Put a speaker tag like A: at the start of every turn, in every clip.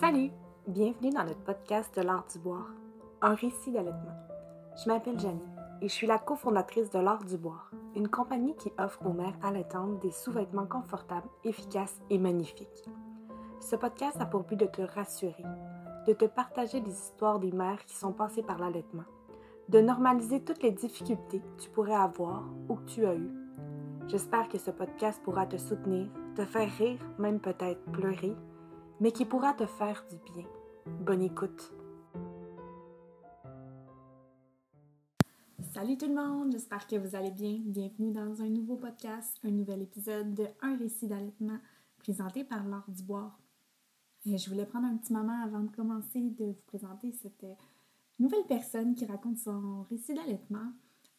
A: Salut! Bienvenue dans notre podcast de l'art du boire, un récit d'allaitement. Je m'appelle Janie et je suis la cofondatrice de l'art du boire, une compagnie qui offre aux mères allaitantes des sous-vêtements confortables, efficaces et magnifiques. Ce podcast a pour but de te rassurer, de te partager des histoires des mères qui sont passées par l'allaitement, de normaliser toutes les difficultés que tu pourrais avoir ou que tu as eues. J'espère que ce podcast pourra te soutenir, te faire rire, même peut-être pleurer, mais qui pourra te faire du bien. Bonne écoute. Salut tout le monde, j'espère que vous allez bien. Bienvenue dans un nouveau podcast, un nouvel épisode de Un récit d'allaitement présenté par Laure Dubois. Euh, je voulais prendre un petit moment avant de commencer de vous présenter cette euh, nouvelle personne qui raconte son récit d'allaitement.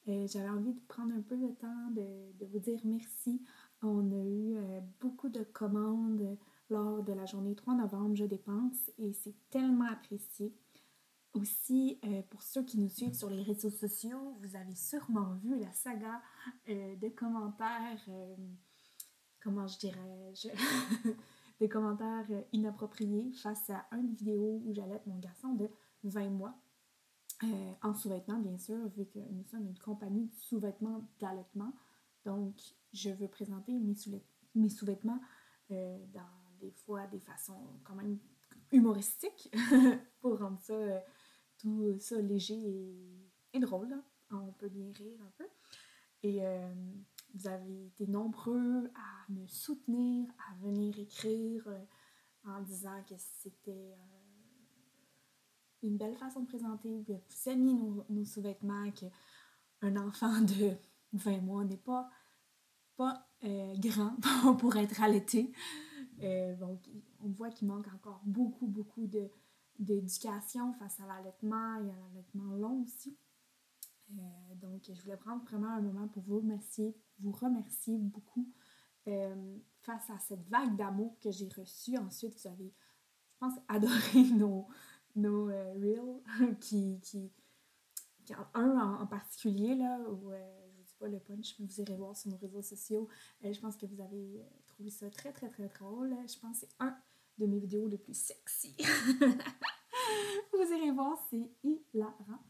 A: Euh, j'avais envie de prendre un peu le temps de, vous dire merci. On a eu beaucoup de commandes lors de la journée 3 novembre, je dépense, et c'est tellement apprécié. Aussi, pour ceux qui nous suivent sur les réseaux sociaux, vous avez sûrement vu la saga de commentaires, comment je dirais, des commentaires euh, inappropriés face à une vidéo où j'allais mon garçon de 20 mois. Euh, en sous-vêtements, bien sûr, vu que nous sommes une compagnie de sous-vêtements d'allaitement. Donc, je veux présenter mes sous-vêtements euh, dans des fois des façons quand même humoristiques pour rendre ça, tout ça léger et, drôle. On peut bien rire un peu. Et vous avez été nombreux à me soutenir, à venir écrire euh, en disant que c'était euh, une belle façon de présenter, que vous aimiez nos, sous-vêtements, qu'un enfant de 20 mois n'est pas, pas euh, grand pour être allaité. Donc, on voit qu'il manque encore beaucoup, beaucoup d'éducation face à l'allaitement et à l'allaitement long aussi. Euh, donc, je voulais prendre vraiment un moment pour vous remercier, vous remercier beaucoup euh, face à cette vague d'amour que j'ai reçue. Ensuite, vous avez, je pense, adoré nos, nos euh, reels, qui, qui, un en, particulier, là, où je vous dis pas le punch, mais vous irez voir sur nos réseaux sociaux. je pense que vous avez trouvé ça très, très, très drôle. Je pense que c'est un de mes vidéos les plus sexy. vous irez voir, c'est hilarant.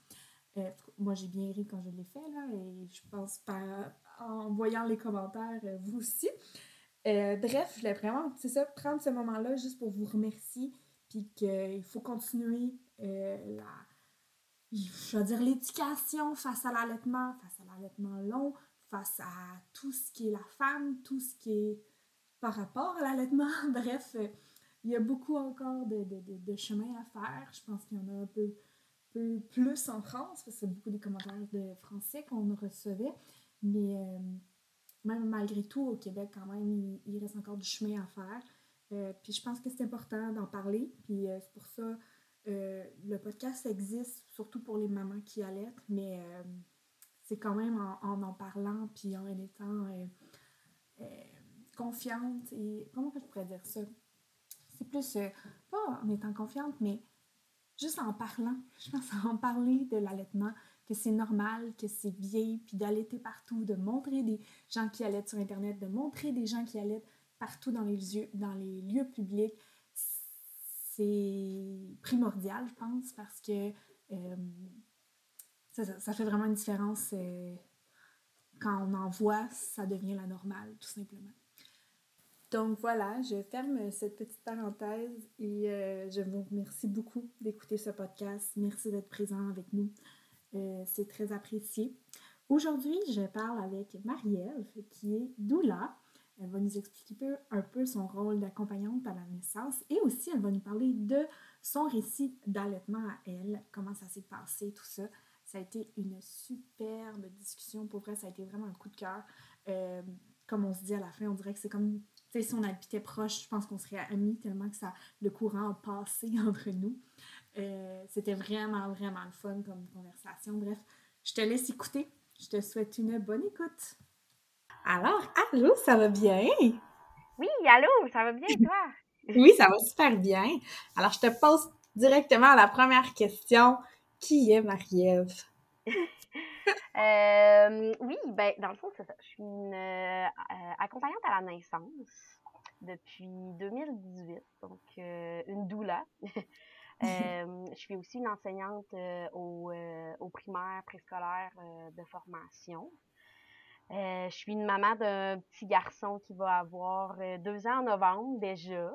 A: Euh, moi, j'ai bien ri quand je l'ai fait, là, et je pense pas en voyant les commentaires, euh, vous aussi. Euh, bref, je voulais vraiment, c'est ça, prendre ce moment-là juste pour vous remercier, puis qu'il faut continuer la, je veux dire, l'éducation face à l'allaitement, face à l'allaitement long, face à tout ce qui est la femme, tout ce qui est par rapport à l'allaitement. Bref, il y a beaucoup encore de, chemin à faire. Je pense qu'il y en a un peu plus en France, parce que c'est beaucoup des commentaires de français qu'on recevait. Mais euh, même malgré tout, au Québec, quand même, il, reste encore du chemin à faire. Euh, puis je pense que c'est important d'en parler. Puis euh, c'est pour ça, le podcast existe surtout pour les mamans qui allaitent, mais c'est quand même en, en, parlant, puis en étant confiante et... Comment je pourrais dire ça? C'est plus, pas en étant confiante, mais juste en parlant, je pense en parler de l'allaitement, que c'est normal, que c'est bien, puis d'allaiter partout, de montrer des gens qui allaitent sur Internet, de montrer des gens qui allaitent partout dans les lieux, dans les lieux publics, c'est primordial, je pense, parce que euh, ça, fait vraiment une différence. Euh, quand on en voit, ça devient la normale, tout simplement. Donc voilà, je ferme cette petite parenthèse et euh, je vous remercie beaucoup d'écouter ce podcast. Merci d'être présent avec nous. Euh, c'est très apprécié. Aujourd'hui, je parle avec Marie-Ève qui est doula. Elle va nous expliquer un peu son rôle d'accompagnante à la naissance et aussi elle va nous parler de son récit d'allaitement à elle, comment ça s'est passé, tout ça. Ça a été une superbe discussion. Pour vrai, ça a été vraiment un coup de cœur. Euh, comme on se dit à la fin, on dirait que c'est comme si on habitait proche, je pense qu'on serait amis tellement que ça, le courant a passé entre nous. Euh, c'était vraiment, vraiment le fun comme conversation. Bref, je te laisse écouter. Je te souhaite une bonne écoute. Alors, allô, ça va bien?
B: Oui, allô, ça va bien, toi?
A: oui, ça va super bien. Alors, je te pose directement la première question. Qui est Marie-Ève?
B: Euh, oui, ben, dans le fond, c'est ça. Je suis une euh, accompagnante à la naissance. depuis 2018, donc une doula. je suis aussi une enseignante au, au, primaire, préscolaire de formation. je suis une maman d'un petit garçon qui va avoir deux ans en novembre déjà.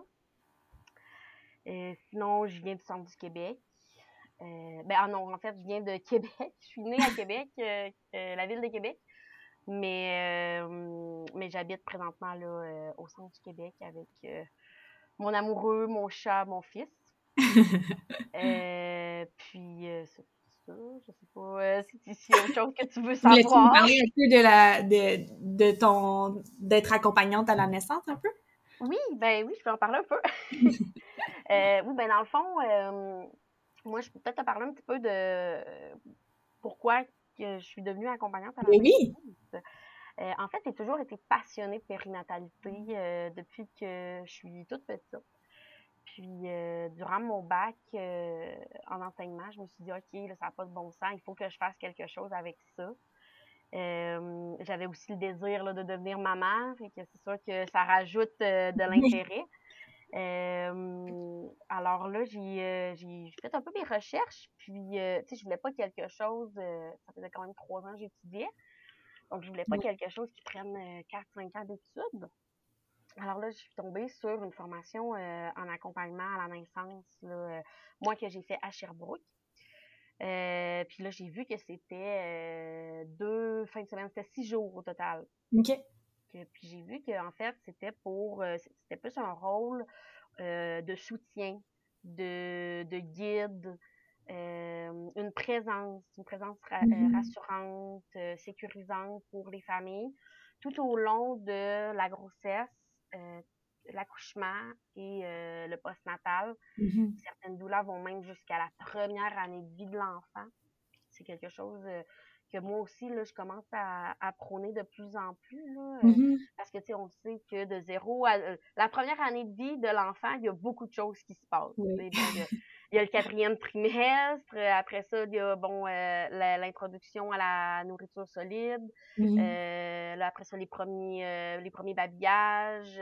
B: sinon, je viens du centre du Québec. Euh, ben ah non, en fait, je viens de Québec. Je suis née à Québec, euh, euh, la ville de Québec. Mais, mais j'habite présentement là, au centre du Québec avec mon amoureux, mon chat, mon fils. puis c'est ça, je sais pas si a autre chose que tu veux savoir.
A: Me parler un peu de la de, de ton d'être accompagnante à la naissance un peu?
B: Oui, ben oui, je peux en parler un peu. oui, ben dans le fond, moi, je peux peut-être te parler un petit peu de pourquoi que je suis devenue accompagnante à la
A: oui.
B: Euh, en fait, j'ai toujours été passionnée de périnatalité euh, depuis que je suis toute petite. Puis, euh, durant mon bac en enseignement, je me suis dit, OK, ça n'a pas de bon sens, il faut que je fasse quelque chose avec ça. J'avais aussi le désir de devenir maman, fait que c'est sûr que ça rajoute de l'intérêt. Euh, alors là, euh, j'ai fait un peu mes recherches, puis, euh, tu sais, je voulais pas quelque chose, ça faisait quand même trois ans que j'étudiais, donc je voulais pas quelque chose qui prenne 4-5 ans d'études. Alors là, je suis tombée sur une formation en accompagnement à la naissance, là, moi que j'ai fait à Sherbrooke. puis là, j'ai vu que c'était deux fins de semaine, c'était six jours au total.
A: OK
B: puis j'ai vu qu'en fait, c'était pour, euh, c'était plus un rôle euh, de soutien, de, de guide, euh, une présence, une présence mm-hmm. rassurante, sécurisante pour les familles, tout au long de la grossesse, l'accouchement et le postnatal.
A: Mm-hmm.
B: Certaines doulas vont même jusqu'à la première année de vie de l'enfant. C'est quelque chose que moi aussi, là, je commence à, à prôner de plus en plus. Là, euh,
A: mm-hmm.
B: Parce que, tu sais, on sait que de zéro à... Euh, la première année de vie de l'enfant, il y a beaucoup de choses qui se passent. il, y a, le quatrième trimestre. Euh, après ça, il y a, bon, l'introduction à la nourriture solide.
A: Mm-hmm.
B: là, après ça, les premiers, les premiers babillages,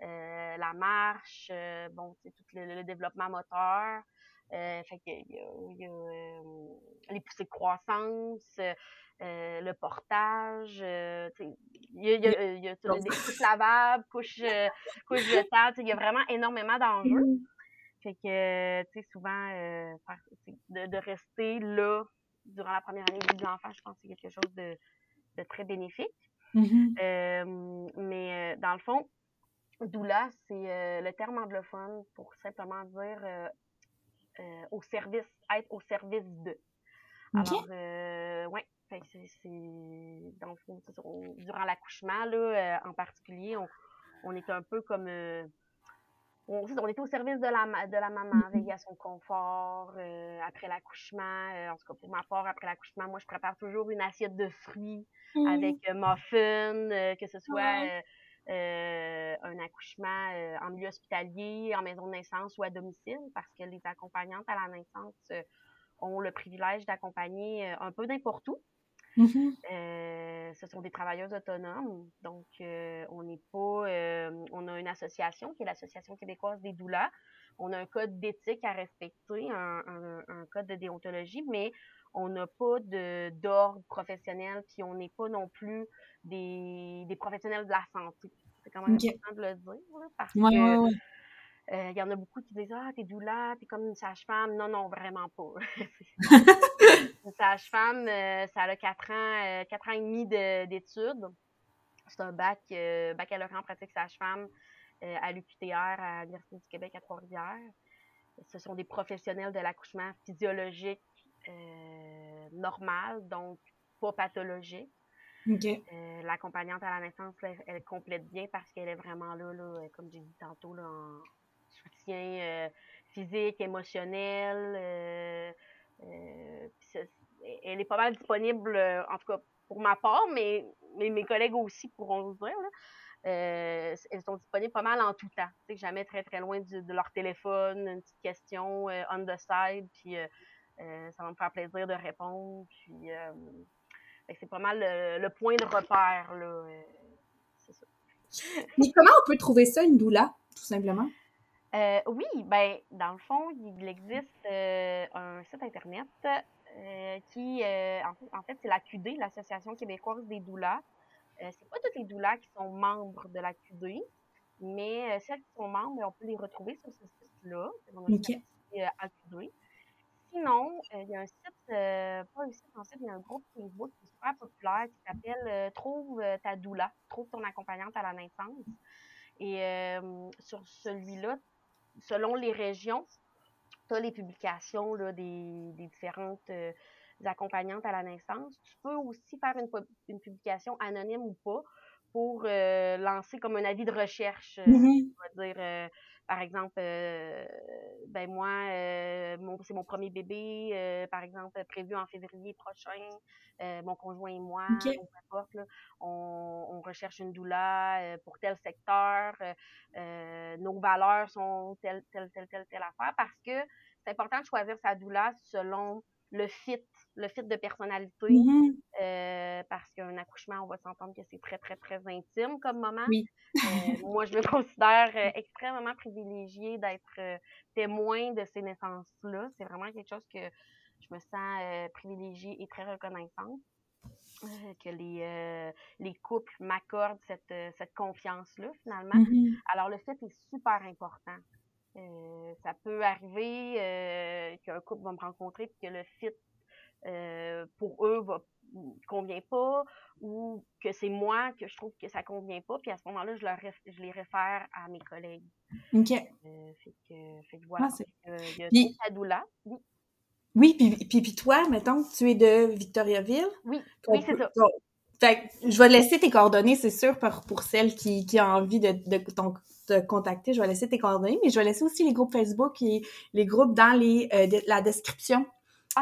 B: la marche, bon, tout le, le, développement moteur. Euh, fait qu'il y a, il y a euh, les poussées de croissance, euh, le portage, il y a, il y a, il y a des couches lavables, couches, couches jetables, il y a vraiment énormément d'enjeux. Mm. Fait que, tu sais, souvent, de, de, rester là durant la première année de vie de l'enfant, je pense que c'est quelque chose de, de très bénéfique.
A: Mm-hmm.
B: mais dans le fond, doula, c'est le terme anglophone pour simplement dire euh, au service, être au service de. Alors, euh, ouais, c'est dans durant l'accouchement là, euh, en particulier, on, on est un peu comme on, on, était au service de la de la maman, mm-hmm. veiller à son confort après l'accouchement. en tout cas, pour ma part, après l'accouchement, moi, je prépare toujours une assiette de fruits mm-hmm. avec muffins, que ce soit euh, un accouchement euh, en milieu hospitalier, en maison de naissance ou à domicile, parce que les accompagnantes à la naissance euh, ont le privilège d'accompagner un peu n'importe où.
A: Mm-hmm.
B: ce sont des travailleuses autonomes, donc on n'est pas. on a une association qui est l'Association québécoise des doulas. On a un code d'éthique à respecter, un, un, code de déontologie, mais on n'a pas d'ordre professionnel, puis on n'est pas non plus des, des, professionnels de la santé. C'est quand même important de le dire, parce que euh, il y en a beaucoup qui disent Ah, t'es doula, t'es comme une sage-femme. Non, non, vraiment pas. une sage-femme, euh, ça a quatre ans, euh, quatre ans et demi d'études. C'est un bac, baccalauréat en pratique sage-femme à l'UQTR, à l'Université du Québec à Trois-Rivières. Ce sont des professionnels de l'accouchement physiologique euh, normale, donc pas pathologique.
A: Euh,
B: l'accompagnante à la naissance, elle, complète bien parce qu'elle est vraiment là, là comme j'ai dit tantôt, là, en soutien euh, physique, émotionnel. elle est pas mal disponible, en tout cas pour ma part, mais, mais mes collègues aussi pourront le dire. elles sont disponibles pas mal en tout temps. jamais très très loin de leur téléphone, une petite question on the side, puis euh, ça va me faire plaisir de répondre. Puis, euh, c'est pas mal le, point de repère, là. Euh, c'est ça.
A: Mais comment on peut trouver ça, une doula, tout simplement?
B: Euh, oui, ben, dans le fond, il existe euh, un site Internet euh, qui, en, fait, c'est la QD, l'Association québécoise des doulas. c'est pas toutes les doulas qui sont membres de la QD, mais celles qui sont membres, on peut les retrouver sur ce site-là. Okay. QD. Sinon, il y a un site, pas un site, en fait, il y a un groupe Facebook qui est super populaire qui s'appelle Trouve ta doula, Trouve ton accompagnante à la naissance. Et sur celui-là, selon les régions, tu as les publications là, des, différentes euh, accompagnantes à la naissance. Tu peux aussi faire une, publication anonyme ou pas pour euh, lancer comme un avis de recherche. Euh, mm-hmm. On va dire, par exemple, ben moi, c'est mon premier bébé, par exemple, prévu en février prochain. mon conjoint et moi, on, recherche une doula pour tel secteur. nos valeurs sont telle, telle, telle, telle, telle affaire parce que c'est important de choisir sa doula selon le fit, le fit de personnalité, mm-hmm. euh, parce qu'un accouchement, on va s'entendre que c'est très, très, très intime comme moment. Euh, moi, je me considère euh, extrêmement privilégiée d'être témoin de ces naissances-là. C'est vraiment quelque chose que je me sens privilégiée et très reconnaissante. que les, les couples m'accordent cette, cette confiance-là, finalement. Mm-hmm. Alors, le fait est super important. Euh, ça peut arriver euh, qu'un couple va me rencontrer et que le fit euh, pour eux va convient pas ou que c'est moi que je trouve que ça convient pas puis à ce moment-là je leur je les réfère à mes collègues.
A: OK.
B: fait que fait que voilà,
A: ah,
B: il y a puis.
A: Oui. Oui, puis, puis, puis, toi, mettons que tu es de Victoriaville.
B: Oui, oui c'est ça.
A: Fait je vais laisser tes coordonnées, c'est sûr, pour, pour celles qui, qui ont envie de, de, te contacter. Je vais laisser tes coordonnées, mais je vais laisser aussi les groupes Facebook et les groupes dans les, euh, la description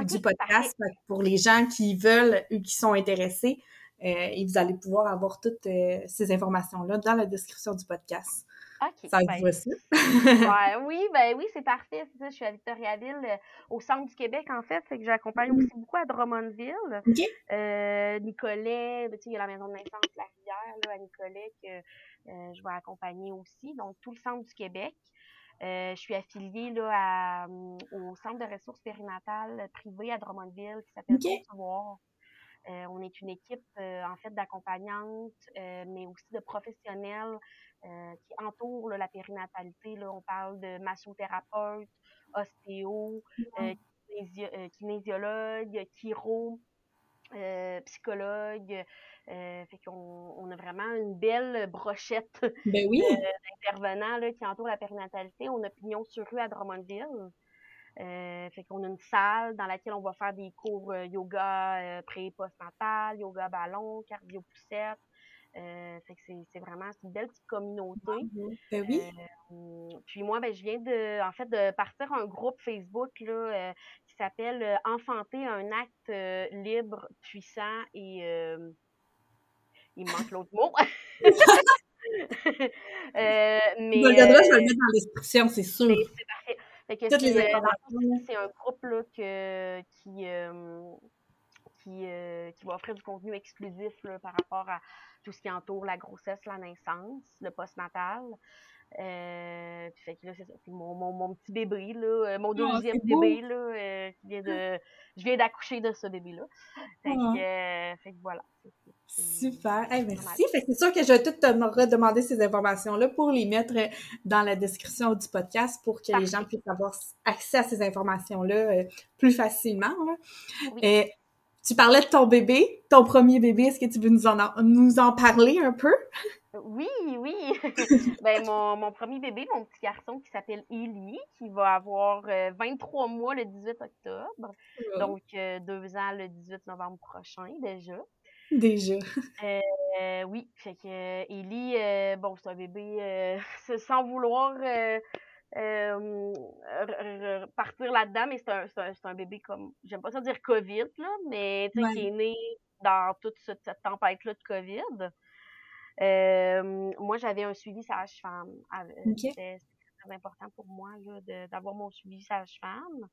A: du podcast pour les gens qui veulent ou qui sont intéressés. Euh, et vous allez pouvoir avoir toutes euh, ces informations-là dans la description du podcast.
B: OK. Ça ben, ouais, oui, ben oui, c'est parfait. Ça. Je suis à Victoriaville, euh, au centre du Québec, en fait. Fait que j'accompagne aussi beaucoup à Drummondville. Euh, Nicolet, ben, tu sais, il y a la maison de naissance La Rivière, là, à Nicolet, que euh, je vais accompagner aussi. Donc, tout le centre du Québec. Euh, je suis affiliée là, à, au centre de ressources périnatales privé à Drummondville qui s'appelle okay. Euh, on est une équipe en fait d'accompagnantes, mais aussi de professionnels euh, qui entoure la périnatalité. Là, on parle de massothérapeute, ostéo, euh, euh, kinésiologue, chiro, psychologue. fait qu'on on a vraiment une belle brochette
A: ben oui.
B: d'intervenants qui entourent la périnatalité. On a pignon sur rue à Drummondville. fait qu'on a une salle dans laquelle on va faire des cours yoga pré post-natal, yoga ballon, cardio poussette, euh, fait que c'est vraiment une belle petite communauté.
A: Ben oui.
B: Euh, puis moi, ben, je viens de, en fait, de partir un groupe Facebook là, euh, qui s'appelle Enfanter un acte libre, puissant et il me manque l'autre mot. mais,
A: je vais le mettre dans description, c'est sûr.
B: C'est parfait. C'est un groupe là, que, qui, qui, qui va offrir du contenu exclusif là, par rapport à tout ce qui entoure la grossesse, la naissance, le postnatal. Euh, fait que là, c'est ça, c'est mon, mon, mon, petit bébé, là, euh, mon ah, deuxième bébé, là, euh, qui vient de, je viens d'accoucher de ce bébé-là. Fait, que, ah. euh, fait que voilà.
A: Super, merci. Fait que c'est sûr que je vais tout te redemander ces informations-là pour les mettre dans la description du podcast pour que les gens puissent avoir accès à ces informations-là plus facilement. Là. Oui. Tu parlais de ton bébé, ton premier bébé. Est-ce que tu veux nous en, nous en parler un peu?
B: Oui, oui. ben, mon, mon, premier bébé, mon petit garçon qui s'appelle Élie, qui va avoir 23 euh, mois le 18 octobre. Donc, euh, deux ans le 18 novembre prochain, déjà.
A: Déjà.
B: Euh, oui, fait que Élie, bon, c'est un bébé sans vouloir euh, partir là-dedans, mais c'est un, un, un, bébé comme, j'aime pas ça dire COVID, là, mais tu sais, qui est né dans toute cette, tempête-là de COVID. Euh, moi, j'avais un suivi sage-femme. C'était très important pour moi d'avoir mon suivi sage-femme.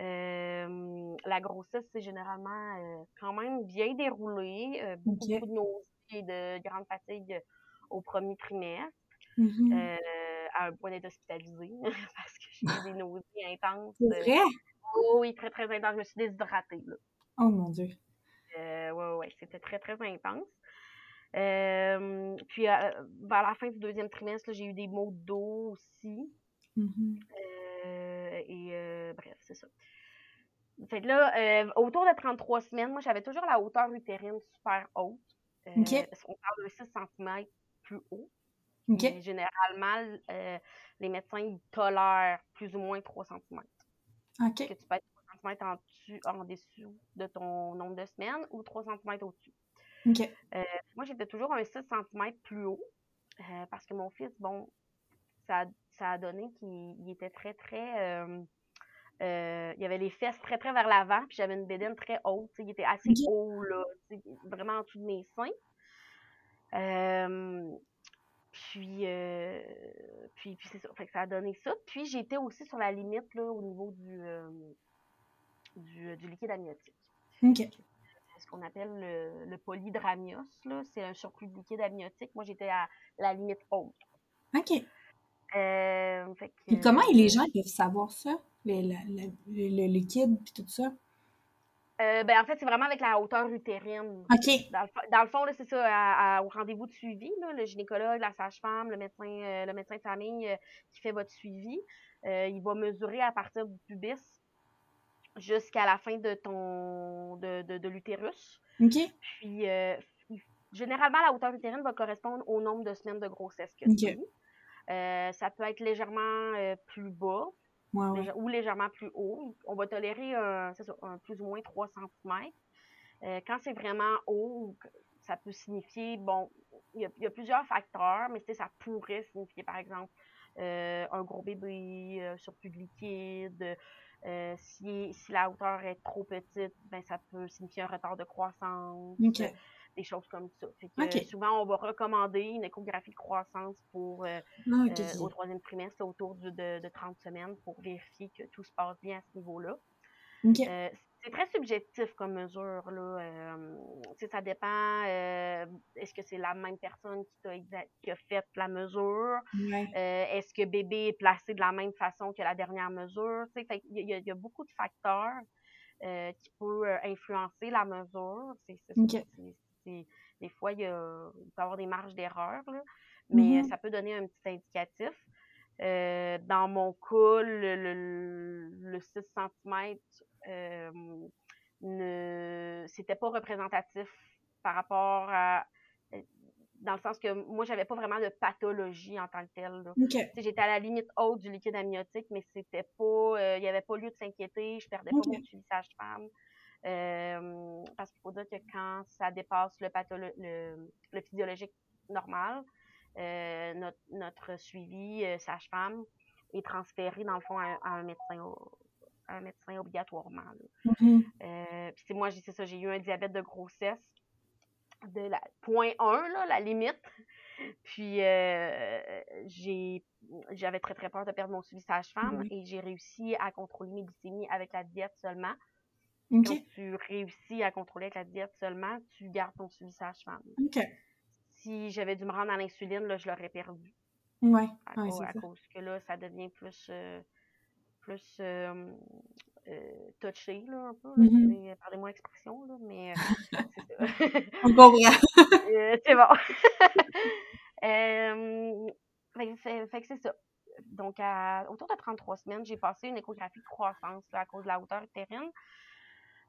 B: Euh, la grossesse, c'est généralement quand même bien déroulé. beaucoup de nausées, de grandes fatigues au premier trimestre,
A: Mhm.
B: euh, à un point d'être hospitalisée, parce que j'ai eu des nausées intenses.
A: C'est
B: euh,
A: vrai?
B: oh oui, très, très intenses. Je me suis déshydratée, là.
A: Oh mon Dieu.
B: Euh, ouais, ouais, c'était très, très intense. Euh, puis, euh, vers la fin du deuxième trimestre, j'ai eu des maux de dos aussi.
A: Mhm.
B: Euh, et bref, c'est ça. Fait que là, euh, autour de 33 semaines, moi, j'avais toujours la hauteur utérine super haute. Euh,
A: Ok.
B: On parle de 6 cm plus haut. Généralement, euh, les médecins, ils tolèrent plus ou moins 3 cm.
A: OK.
B: Que tu peux être 3 cm en, dessus, en dessous de ton nombre de semaines ou 3 cm au-dessus.
A: OK.
B: Euh, moi, j'étais toujours un 6 cm plus haut euh, parce que mon fils, bon, ça, ça a donné qu'il il était très, très. euh, il avait les fesses très, très vers l'avant, puis j'avais une bédaine très haute. Il était assez haut, là, vraiment en dessous de mes seins. Euh, puis, euh, puis, puis c'est ça. Fait que ça a donné ça. Puis j'étais aussi sur la limite là, au niveau du, euh, du, du liquide amniotique
A: OK.
B: ce qu'on appelle le, le polydramios. là. C'est un surplus de liquide amniotique. Moi, j'étais à la limite haute.
A: OK.
B: Euh, fait que,
A: Et comment les gens peuvent savoir ça? Le, le, le, le liquide puis tout ça?
B: Euh, ben, en fait, c'est vraiment avec la hauteur utérine.
A: OK.
B: Dans le, fo- dans le fond, c'est ça, à- à- au rendez-vous de suivi, là, le gynécologue, la sage-femme, le médecin, euh, le médecin de famille euh, qui fait votre suivi, il va mesurer à partir du pubis jusqu'à la fin de ton de, de, de l'utérus.
A: OK.
B: Puis, généralement, la hauteur utérine va correspondre au nombre de semaines de grossesse que tu as. Euh, ça peut être légèrement plus bas
A: Ouais, ouais.
B: légè- ou légèrement plus haut. On va tolérer un, c'est ça, un plus ou moins 3 cm. quand c'est vraiment haut, ça peut signifier, bon, il y a, il y a plusieurs facteurs, mais ça pourrait signifier, par exemple, euh, un gros bébé, euh, surplus de liquide. euh, si, si la hauteur est trop petite, ben, ça peut signifier un retard de croissance. Des choses comme ça. Fait que, souvent, on va recommander une échographie de croissance pour euh,
A: Ah,
B: euh, au troisième trimestre, autour du- de, de 30 semaines, pour vérifier que tout se passe bien à ce niveau-là. Euh, c'est très subjectif comme mesure. Là. Ça dépend. est-ce que c'est la même personne qui, exa- qui a fait la mesure?
A: Ouais.
B: Est-ce que bébé est placé de la même façon que la dernière mesure? Fait qu'il y, a- il y a beaucoup de facteurs euh, qui peuvent influencer la mesure. C'est, c'est des fois, il, y a, il peut y avoir des marges d'erreur, là, mais
A: Mhm.
B: ça peut donner un petit indicatif. Euh, dans mon cas, le, le, le 6 cm euh, ne c'était pas représentatif par rapport à euh, dans le sens que moi j'avais pas vraiment de pathologie en tant que telle. J'étais à la limite haute du liquide amniotique, mais c'était pas euh, il y avait pas lieu de s'inquiéter, je perdais pas mon suivi sage-femme. Euh, parce qu'il faut dire que quand ça dépasse le, le, le physiologique normal, euh, notre, notre suivi euh, sage-femme est transféré dans le fond à, à un médecin au- à un médecin obligatoirement.
A: Mhm.
B: Puis c'est moi, j'ai c'est ça, j'ai eu un diabète de grossesse de la point 1, là, la limite. Puis j'ai j'avais très très peur de perdre mon suivi sage-femme et j'ai réussi à contrôler mes glycémies avec la diète seulement.
A: OK.
B: Quand tu réussis à contrôler avec la diète seulement, tu gardes ton suivi sage-femme. Si j'avais dû me rendre à l'insuline, là, je l'aurais perdu.
A: Ouais.
B: À,
A: Ouais,
B: cause, à
A: ça.
B: cause que là, ça devient plus, euh, plus euh, euh, touché, là, un peu.
A: Mhm.
B: C'est- Pardonnez-moi l'expression, là, mais c'est ça.
A: On comprend.
B: C'est bon. Fait, que c'est- fait que c'est ça. Donc, à, autour de 33 semaines, j'ai passé une échographie de croissance là, à cause de la hauteur utérine.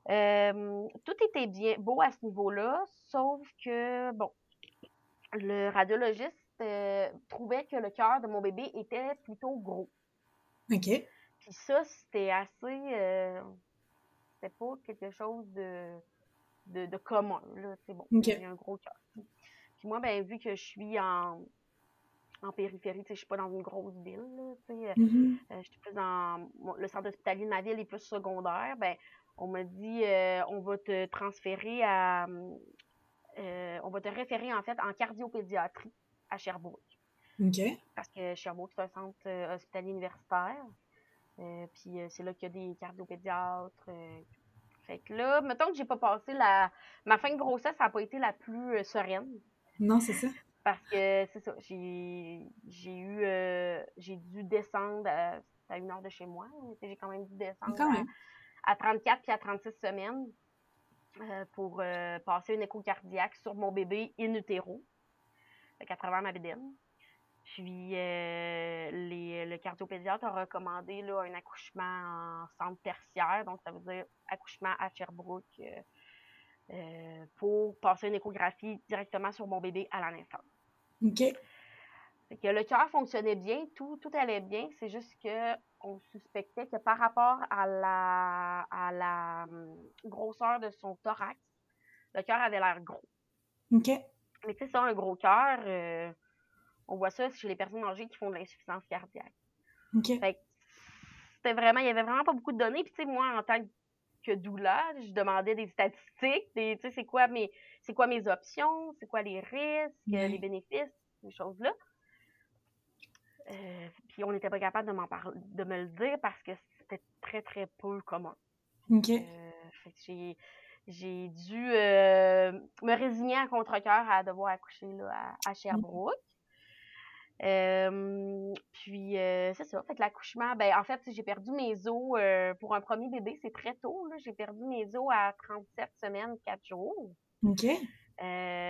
B: Euh, tout était bien beau à ce niveau-là, sauf que, bon, le radiologiste euh, trouvait que le cœur de mon bébé était plutôt gros.
A: OK.
B: Puis ça, c'était assez. euh, c'était pas quelque chose de, de, de commun, là. C'est bon.
A: Ok.
B: Il y a un gros cœur. Puis moi, ben, vu que je suis en, en périphérie, tu sais, je suis pas dans une grosse ville, là, tu sais, euh, euh, je suis plus dans. le centre hospitalier de ma ville est plus secondaire, ben, on m'a dit, euh, on va te transférer à. euh, on va te référer, en fait, en cardiopédiatrie à Sherbrooke
A: OK.
B: parce que Sherbrooke, c'est un centre euh, hospitalier universitaire. Euh, puis c'est là qu'il y a des cardiopédiatres. Fait que là, mettons que j'ai pas passé la. Ma fin de grossesse, ça n'a pas été la plus sereine.
A: Non, c'est ça.
B: Parce que c'est ça, j'ai eu j'ai dû descendre à, à, une heure de chez moi. J'ai quand même dû descendre à, 34 puis à 36 semaines euh, pour euh, passer une écho cardiaque sur mon bébé in utero, à travers ma bédaine. Puis les, le cardiopédiatre a recommandé là, un accouchement en centre tertiaire, donc ça veut dire accouchement à Sherbrooke euh, pour passer une échographie directement sur mon bébé à la naissance.
A: OK.
B: que le cœur fonctionnait bien, tout, tout allait bien, c'est juste que on suspectait que par rapport à la, à la hum, grosseur de son thorax, le cœur avait l'air gros.
A: OK.
B: Mais tu sais, ça, un gros cœur, euh, on voit ça chez les personnes âgées qui font de l'insuffisance cardiaque.
A: OK.
B: c'était vraiment, il y avait vraiment pas beaucoup de données. Puis tu sais, moi, en tant que doula, je demandais des statistiques, des, tu sais, c'est quoi mes, c'est quoi mes options, c'est quoi les risques, les bénéfices, ces choses-là. Euh, puis on n'était pas capable de m'en parler, de me le dire parce que c'était très très peu commun.
A: Ok.
B: Euh, j'ai, j'ai dû euh, me résigner à contre-cœur à devoir accoucher là, à, Sherbrooke. Euh, puis c'est ça. Fait que l'accouchement, ben en fait, j'ai perdu mes os pour un premier bébé, c'est très tôt. J'ai perdu mes os à 37 semaines, 4 jours.
A: OK.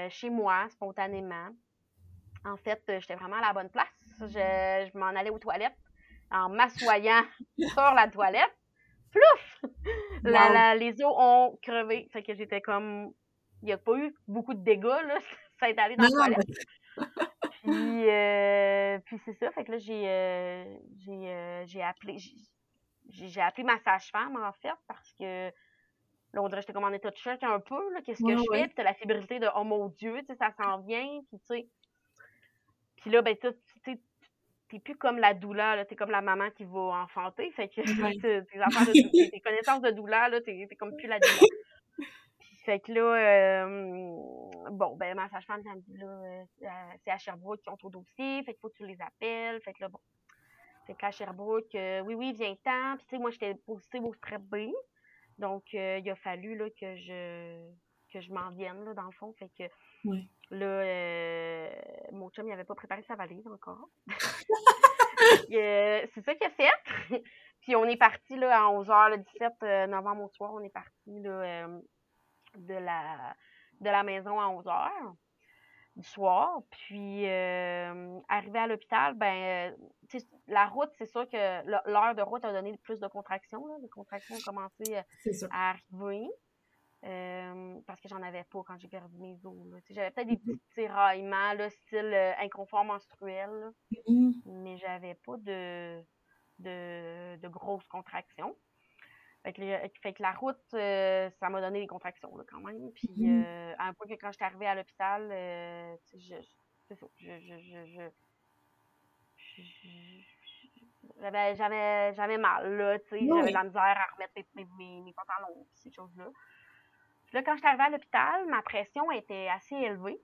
B: chez moi, spontanément. En fait, j'étais vraiment à la bonne place. Je, je m'en allais aux toilettes en m'assoyant sur la toilette. Plouf! les os ont crevé. Fait que j'étais comme. Il n'y a pas eu beaucoup de dégâts, là. Ça est allé dans la toilette. Puis, euh, puis c'est ça, fait que là, j'ai, euh, j'ai, euh, j'ai appelé, j'ai, appelé ma sage-femme, en fait, parce que là, on dirait que j'étais comme en état de choc un peu, là, qu'est-ce que je fais, puis t'as la fébrilité de « oh mon Dieu », tu sais, ça s'en vient, puis tu sais, puis là, ben, tu t'es plus comme la douleur, là, t'es comme la maman qui va enfanter, fait que tes, tes, connaissances de douleur, là, t'es, comme plus la douleur. Fait que là, euh, bon, ben, ma sage-femme, elle me dit, là, euh, c'est à Sherbrooke qui ont ton dossier, fait qu'il faut que tu les appelles. Fait que là, bon. Fait qu'à Sherbrooke, euh, oui, oui, viens-t'en. Puis, tu sais, moi, j'étais positive au strep B. Donc, il a fallu, là, que je, que je m'en vienne, là, dans le fond. Fait que, là, mon chum, il avait pas préparé sa valise encore. c'est ça qu'il a fait. Puis, on est parti, là, à 11h, le 17 novembre au soir, on est parti, là, de la, de la maison à 11 heures du soir. Puis, euh, arrivé à l'hôpital, ben, euh, la route, c'est sûr que l'heure de route a donné plus de contractions. Les contractions ont commencé euh, à arriver. Parce que j'en avais pas quand j'ai perdu mes os. J'avais peut-être des mm-hmm. petits tiraillements, là, style inconfort menstruel, mm-hmm. mais j'avais pas de, de, de grosses contractions. Fait que, la route, euh, ça m'a donné des contractions là, quand même. Puis euh, à un point que quand j'étais arrivée à l'hôpital, euh, je, j'avais, j'avais, mal, là, tu sais, j'avais de la misère à remettre mes, mes, mes pantalons, ces choses-là. Puis là, quand j'étais arrivée à l'hôpital, ma pression était assez élevée.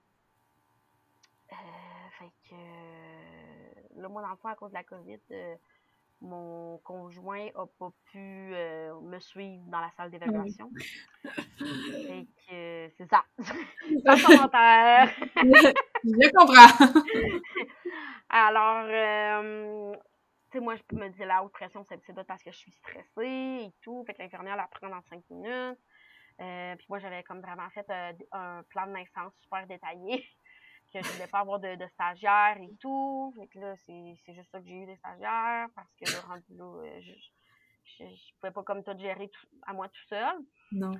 B: fait que, là, moi, dans le fond, à cause de la COVID, mon conjoint a pas pu euh, me suivre dans la salle d'évaluation. Et que c'est ça. Pas commentaire.
A: je comprends.
B: Alors, euh, tu sais, moi, je me dis la haute pression, c'est parce que je suis stressée et tout. Fait que l'infirmière la prend dans cinq minutes. Euh, puis moi, j'avais comme vraiment fait un plan de naissance super détaillé que je voulais pas avoir de, de stagiaires et tout. Fait que là, c'est juste ça que j'ai eu des stagiaires parce que le rendu là, euh, je, je, je, pouvais pas comme tout gérer à moi tout seul.
A: Non.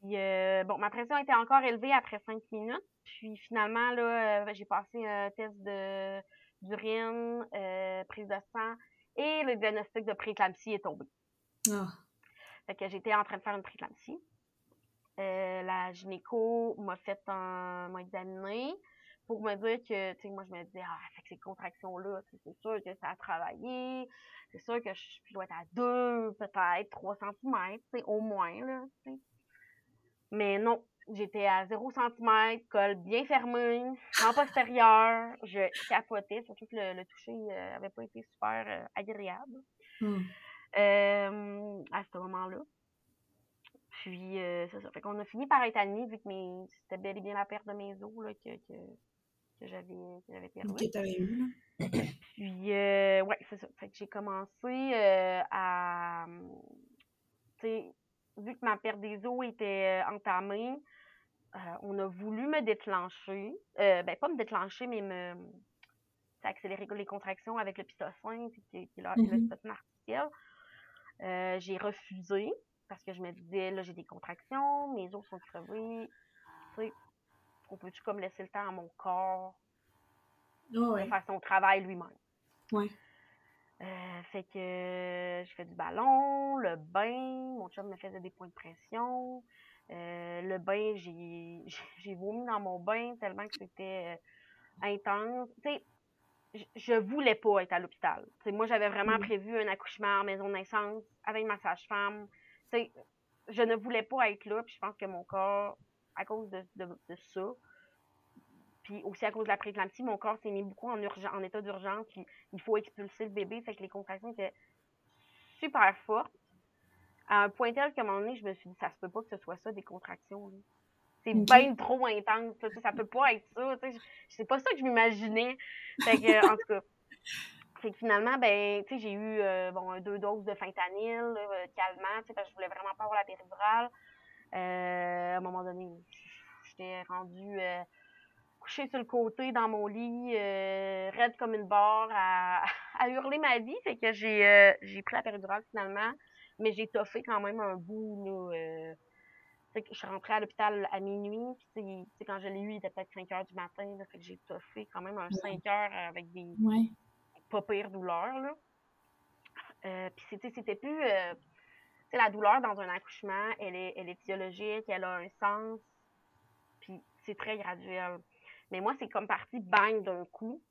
B: Puis euh, bon, ma pression était encore élevée après cinq minutes. Puis finalement, là, euh, j'ai passé un test de d'urine, prise de sang et le diagnostic de préclampsie est tombé.
A: Ah.
B: Fait que j'étais en train de faire une préclampsie. la gynéco m'a fait un m'a examiné pour me dire que, tu sais, moi, je me disais, ah, avec ces contractions-là, c'est sûr que ça a travaillé, c'est sûr que je, dois être à 2, peut-être 3 cm, tu au moins, là. Mais non, j'étais à 0 cm, col bien fermé, en postérieur, je capotais, surtout que le, toucher n'avait euh, pas été super euh, agréable
A: hmm.
B: euh, à ce moment-là. Puis, c'est ça. Fait qu'on a fini par être admis, vu que c'était bel et bien la perte de mes os, là, que que j'avais j'avais perdu.
A: Que t'avais eu,
B: Puis, euh, ouais, c'est ça. Fait que j'ai commencé euh, à. Tu sais, vu que ma perte des os était euh, entamée, euh, on a voulu me déclencher. Euh, ben, pas me déclencher, mais me. accélérer les contractions avec le pitocin, puis qui, qui, le
A: Mhm.
B: pitocin artificiel. Euh, j'ai refusé parce que je me disais, là, j'ai des contractions, mes os sont crevés. Tu sais, on peut-tu comme laisser le temps à mon corps
A: Oh,
B: de faire son travail lui-même?
A: Ouais.
B: Euh, fait que euh, je fais du ballon, le bain, mon chum me faisait des points de pression. Euh, le bain, j'ai j'ai vomi dans mon bain tellement que c'était euh, intense. Tu sais, je- je voulais pas être à l'hôpital. Tu sais, moi, j'avais vraiment
A: Mhm.
B: prévu un accouchement en maison de naissance avec ma sage-femme. Sais, je ne voulais pas être là, puis je pense que mon corps, à cause de, de, de ça, puis aussi à cause de la prééclampsie, mon corps s'est mis beaucoup en, urgence, en état d'urgence, puis il faut expulser le bébé, fait que les contractions étaient super fortes. À un point tel qu'à un moment donné, je me suis dit, ça se peut pas que ce soit ça, des contractions. C'est bien trop intense, sais, ça peut pas être ça. C'est pas ça que je m'imaginais. Fait que, en tout cas, fait que finalement, ben, tu sais, j'ai eu euh, bon, deux doses de fentanyl, là, euh, calmant, tu sais, parce que je voulais vraiment pas avoir la péridurale. Euh, à un moment donné, j'étais rendue euh, couchée sur le côté dans mon lit, raide comme une barre, à, à hurler ma vie. Fait que j'ai j'ai pris la péridurale finalement, mais j'ai toffé quand même un bout, là. tu sais, que je suis rentrée à l'hôpital à minuit, puis quand je l'ai eu, il était peut-être 5 heures du matin, là, fait que j'ai toffé quand même un 5 heures avec des
A: Ouais.
B: Pas pire douleur, là. Euh, puis c'était, c'était plus... euh, la douleur dans un accouchement, elle est, elle est physiologique, elle a un sens, puis c'est très graduel. Mais moi, c'est comme parti bang d'un coup.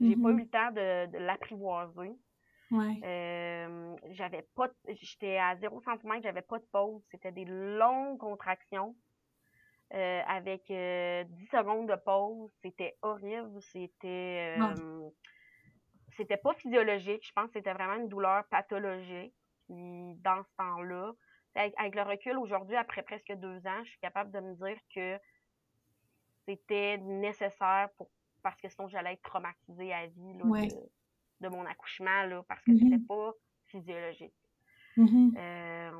B: J'ai pas eu
A: Mhm.
B: le temps de, de l'apprivoiser.
A: Ouais.
B: Euh, j'avais pas j'étais à 0 cm, j'avais pas de pause. C'était des longues contractions. euh, avec euh, 10 secondes de pause. C'était horrible. C'était c'était pas physiologique. Je pense que c'était vraiment une douleur pathologique. Puis dans ce temps-là, avec, le recul aujourd'hui, après presque deux ans, je suis capable de me dire que c'était nécessaire pour parce que sinon j'allais être traumatisée à vie là,
A: Ouais.
B: de, de mon accouchement là, parce que
A: Mhm.
B: c'était pas physiologique.
A: Mhm.
B: Euh,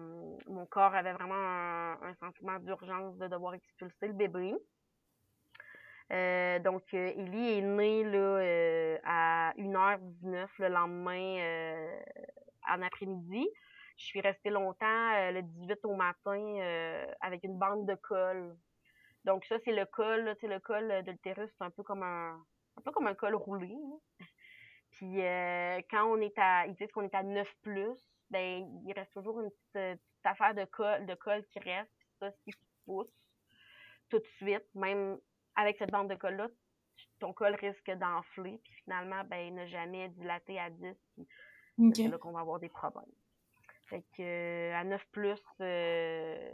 B: mon corps avait vraiment un, un sentiment d'urgence de devoir expulser le bébé. Euh, donc, euh, Ellie est née là, euh, à 1h19 le lendemain euh, en après-midi. Je suis restée longtemps, le 18 au matin, avec une bande de colle. Donc, ça, c'est le col. là, le col de l'utérus, c'est un peu comme un, un peu comme un col roulé. Puis, euh, quand on est à, ils disent qu'on est à 9 plus, ben, il reste toujours une petite, affaire de colle, de colle qui reste. Puis ça, si tu pousses tout de suite, même avec cette bande de colle-là, ton col risque d'enfler. Puis finalement, ben, ne jamais dilater à 10. Puis c'est là qu'on va avoir des problèmes. Fait que euh, à 9 plus, euh,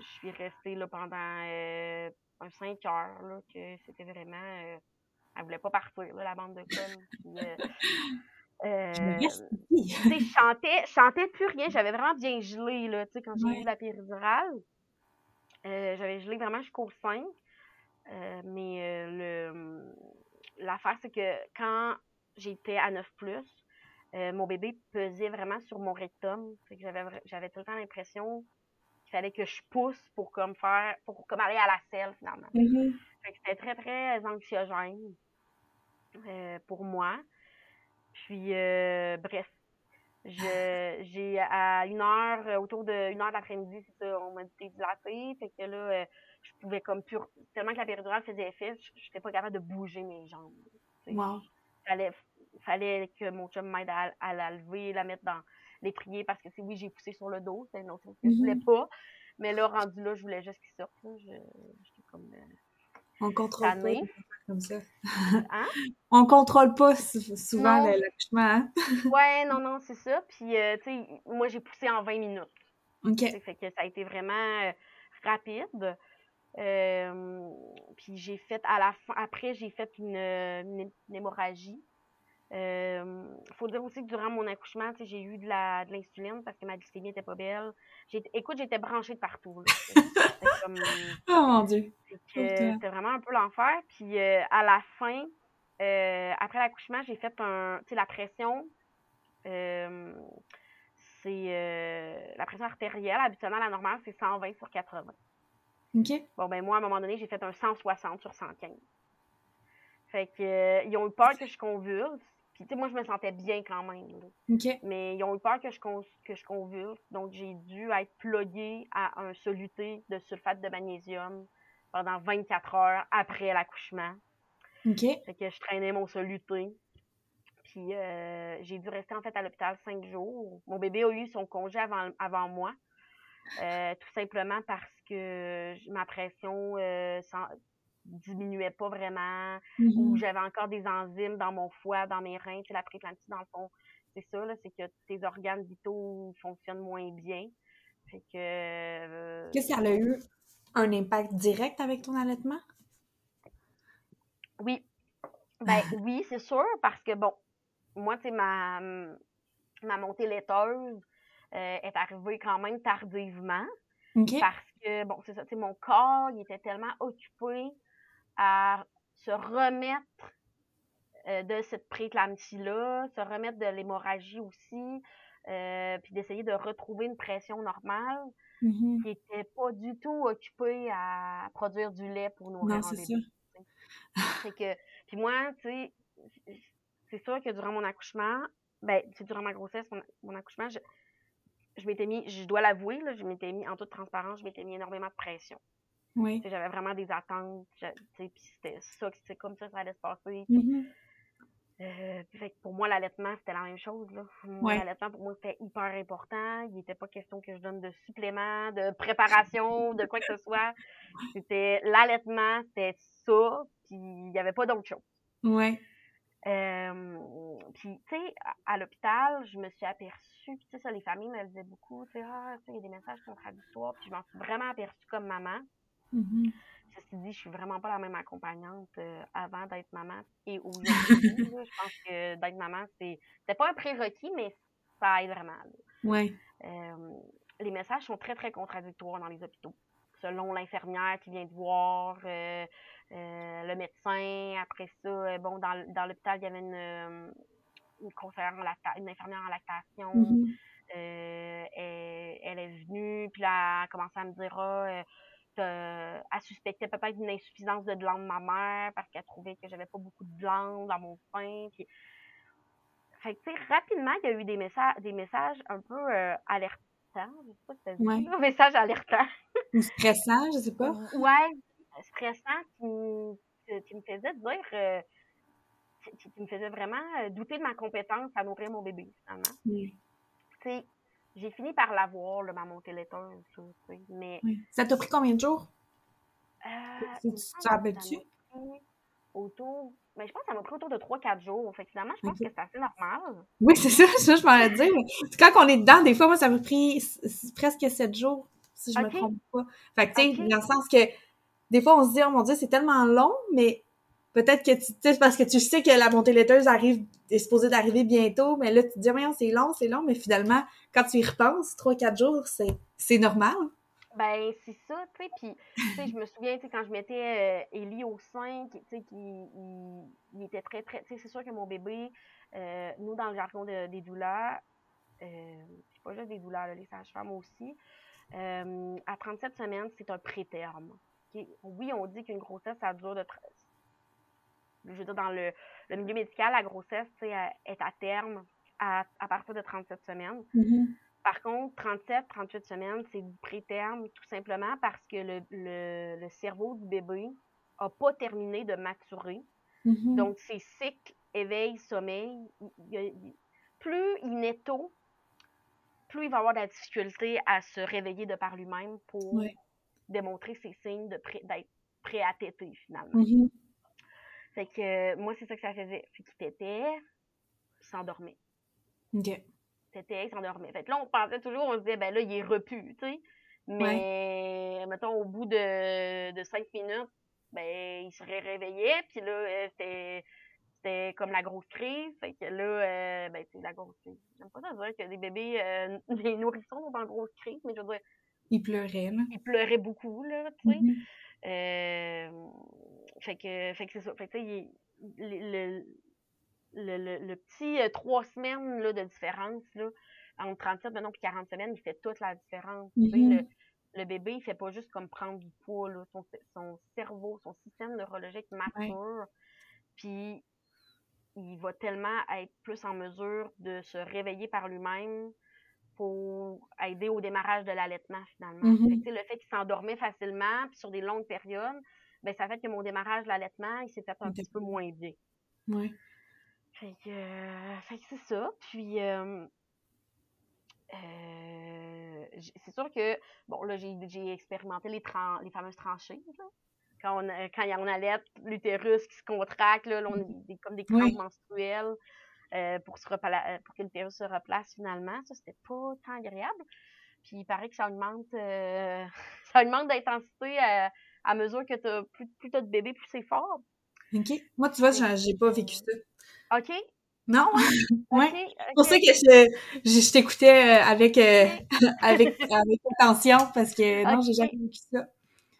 B: je suis restée là pendant euh, un 5 heures, là, que c'était vraiment. elle voulait pas partir, là, la bande de colle. Euh,
A: Je
B: chantais, chantais plus rien. J'avais vraiment bien gelé, là, quand j'ai eu la péridurale. Euh, j'avais gelé vraiment jusqu'au 5. Euh, mais euh, le l'affaire, c'est que quand j'étais à 9 plus, euh, mon bébé pesait vraiment sur mon rectum. Fait que j'avais j'avais tout le temps l'impression qu'il fallait que je pousse pour comme faire pour comme aller à la selle finalement.
A: Mhm.
B: Fait que c'était très, très anxiogène pour moi. Puis, bref, je, j'ai à une heure, autour de une heure d'après-midi, c'est ça, on m'a dit t'es dilatée. Fait que là, je pouvais comme plus, tellement que la péridurale faisait effet, je n'étais pas capable de bouger mes jambes.
A: Wow.
B: Fallait, fallait que mon chum m'aide à, à la lever, la mettre dans l'étrier, parce que c'est oui, j'ai poussé sur le dos, c'est une autre chose que je voulais
A: Mhm.
B: pas. Mais là, rendu là, je voulais juste qu'il sorte. J'étais comme. euh,
A: On contrôle pas
B: Tannée.
A: comme ça.
B: Hein?
A: On contrôle pas sou- souvent l'accouchement. hein?
B: Ouais, non, non, c'est ça. Puis, euh, tu sais, moi, j'ai poussé en 20 minutes.
A: OK.
B: Fait que ça a été vraiment euh, rapide. Euh, puis j'ai fait à la fin, après j'ai fait une, une, une hémorragie. Euh, faut dire aussi que durant mon accouchement, j'ai eu de la de l'insuline parce que ma glycémie était pas belle. Écoute, j'étais branchée de partout.
A: comme, oh mon Dieu!
B: C'était vraiment un peu l'enfer. Puis euh, à la fin, après l'accouchement, j'ai fait un. Tu sais, la pression. Euh, c'est la pression artérielle. Habituellement, la normale, c'est 120 sur 80.
A: OK.
B: Bon, ben moi, à un moment donné, j'ai fait un 160 sur 115. Fait que, ils ont eu peur que je convulse. Puis, tu sais, moi, je me sentais bien quand même. Mais ils ont eu peur que je, que je convulse. Donc, j'ai dû être pluguée à un soluté de sulfate de magnésium pendant 24 heures après l'accouchement.
A: OK.
B: Fait que je traînais mon soluté. Puis, euh, j'ai dû rester, en fait, à l'hôpital cinq jours. Mon bébé a eu son congé avant, avant moi. Euh, tout simplement parce que ma pression euh, diminuait pas vraiment, ou mm-hmm. j'avais encore des enzymes dans mon foie, dans mes reins. Tu sais, la préclampsie, dans le fond, c'est ça, c'est que tes organes vitaux fonctionnent moins bien. Fait que. Euh,
A: Qu'est-ce que ça a eu un impact direct avec ton allaitement?
B: Oui. Ben oui, c'est sûr, parce que bon, moi, tu sais, ma, ma montée laiteuse est arrivée quand même tardivement. Parce que, bon, c'est ça, tu sais, mon corps, il était tellement occupé à se remettre euh, de cette préclampsie-là, se remettre de l'hémorragie aussi, euh, puis d'essayer de retrouver une pression normale, mm-hmm. qui n'était pas du tout occupée à produire du lait pour nourrir
A: non, c'est
B: que, puis moi, tu sais, c'est sûr que durant mon accouchement, ben, durant ma grossesse, mon, accouchement, je, m'étais mis, je dois l'avouer, je m'étais mis, en toute transparence, je m'étais mis énormément de pression.
A: Oui.
B: J'avais vraiment des attentes, puis c'était ça, c'est comme ça que ça allait se passer.
A: Mm-hmm.
B: Euh, fait pour moi, l'allaitement, c'était la même chose. Là. L'allaitement, pour moi, c'était hyper important. Il n'était pas question que je donne de suppléments, de préparation, de quoi que ce soit. C'était l'allaitement, c'était ça, puis il n'y avait pas d'autre chose.
A: Ouais.
B: Euh, puis, tu sais, à, l'hôpital, je me suis aperçue, tu sais, ça, les familles me disaient beaucoup, tu sais, ah, il y a des messages contradictoires, puis je m'en suis vraiment aperçue comme maman.
A: Mm-hmm.
B: Ceci dit, je suis vraiment pas la même accompagnante euh, avant d'être maman et aujourd'hui. je pense que d'être maman, c'est pas un prérequis, mais ça aide vraiment.
A: Ouais.
B: Euh, les messages sont très, très contradictoires dans les hôpitaux. Selon l'infirmière qui vient de voir, euh, le médecin, après ça, bon, dans, dans l'hôpital, il y avait une, une conseillère en une infirmière en lactation.
A: Mm-hmm.
B: elle, elle, est venue, puis là, elle a commencé à me dire, ah, euh, elle suspectait peut-être une insuffisance de glandes mammaires parce qu'elle trouvait que j'avais pas beaucoup de glandes dans mon sein. Puis... Fait que, tu sais, rapidement, il y a eu des messages, des messages un peu euh, alertants. Je sais pas si tu
A: ouais.
B: alertants.
A: Ou stressants, je sais pas.
B: Ouais, stressant qui, qui, me faisait dire. Euh, qui, me faisait vraiment douter de ma compétence à nourrir mon bébé, finalement.
A: Oui.
B: Tu sais, j'ai fini par l'avoir, ma montée laiteuse, mais...
A: Ça t'a pris combien de jours?
B: Euh,
A: tu te rappelles-tu?
B: Autour... Mais je pense que ça m'a pris autour de 3-4 jours. Fait finalement, je pense que c'est assez normal.
A: Oui, c'est ça, ça, je m'en dire. Quand on est dedans, des fois, moi, ça m'a pris presque 7 jours, si je me trompe pas. Fait que, tu sais, dans le sens que, des fois, on se dit, oh mon Dieu, c'est tellement long, mais peut-être que tu sais parce que tu sais que la montée laiteuse arrive est supposée d'arriver bientôt mais là tu te dis voyons c'est long c'est long mais finalement quand tu y repenses trois quatre jours c'est normal.
B: Ben c'est ça tu sais puis tu sais je me souviens tu sais quand je mettais euh, Ellie au sein tu sais qui il, était très très tu sais c'est sûr que mon bébé euh, nous dans le jargon des douleurs euh, c'est pas juste des douleurs les sages-femmes aussi euh, à 37 semaines c'est un préterme oui on dit qu'une grossesse ça dure de je veux dire, dans le, milieu médical, la grossesse est à terme à, partir de 37 semaines.
A: Mm-hmm.
B: Par contre, 37, 38 semaines, c'est du préterme tout simplement parce que le, cerveau du bébé n'a pas terminé de maturer.
A: Mm-hmm.
B: Donc, ses cycles éveil, sommeil, plus il est tôt, plus il va avoir de la difficulté à se réveiller de par lui-même pour démontrer ses signes d'être prêt à téter finalement.
A: Mm-hmm.
B: Fait que moi, c'est ça que ça faisait. Fait qu'il tétait, il s'endormait.
A: OK.
B: Tétait, il s'endormait. Fait que là, on pensait toujours, on se disait, ben là, il est repu, tu sais. Mais, mettons, au bout de, de cinq minutes, ben, il serait réveillé, puis là, euh, c'était c'était comme la grosse crise. Fait que là, euh, ben, c'est la grosse crise. J'aime pas ça dire que des bébés, euh, des nourrissons sont en grosse crise, mais je veux dire.
A: Ils pleuraient, là.
B: Ils pleuraient beaucoup, là, tu sais.
A: Mhm.
B: Euh, fait que, fait que c'est ça. Fait que, tu sais, le, le, le, le, petit euh, trois semaines là, de différence, là, entre 37 maintenant et 40 semaines, il fait toute la différence.
A: Mhm.
B: le, le bébé, il fait pas juste comme prendre du poids, là. Son, son cerveau, son système neurologique mature. Puis il va tellement être plus en mesure de se réveiller par lui-même pour aider au démarrage de l'allaitement finalement.
A: Mhm.
B: Fait que, tu sais, le fait qu'il s'endormait facilement puis sur des longues périodes, ben ça fait que mon démarrage de l'allaitement, il s'est fait un petit peu moins bien. Fait que, euh, que c'est ça. Puis euh, euh, c'est sûr que bon là j'ai expérimenté les tran- les fameuses tranchées là. Quand on a- quand on allait l'utérus qui se contracte là, là, on a des, comme des crampes
A: Oui.
B: menstruelles euh, pour se euh, pour que l'utérus se replace finalement. Ça c'était pas tant agréable. Puis il paraît que ça augmente euh, ça augmente d'intensité à, à mesure que t'as plus plus t'as de bébé plus c'est fort.
A: OK. Moi, tu vois, j'ai j'ai pas vécu ça.
B: Ok.
A: Non? Ouais.
B: ok,
A: C'est pour ça que je, je, je t'écoutais avec, euh, avec, avec attention parce que non, j'ai
B: Ok.
A: jamais vécu ça.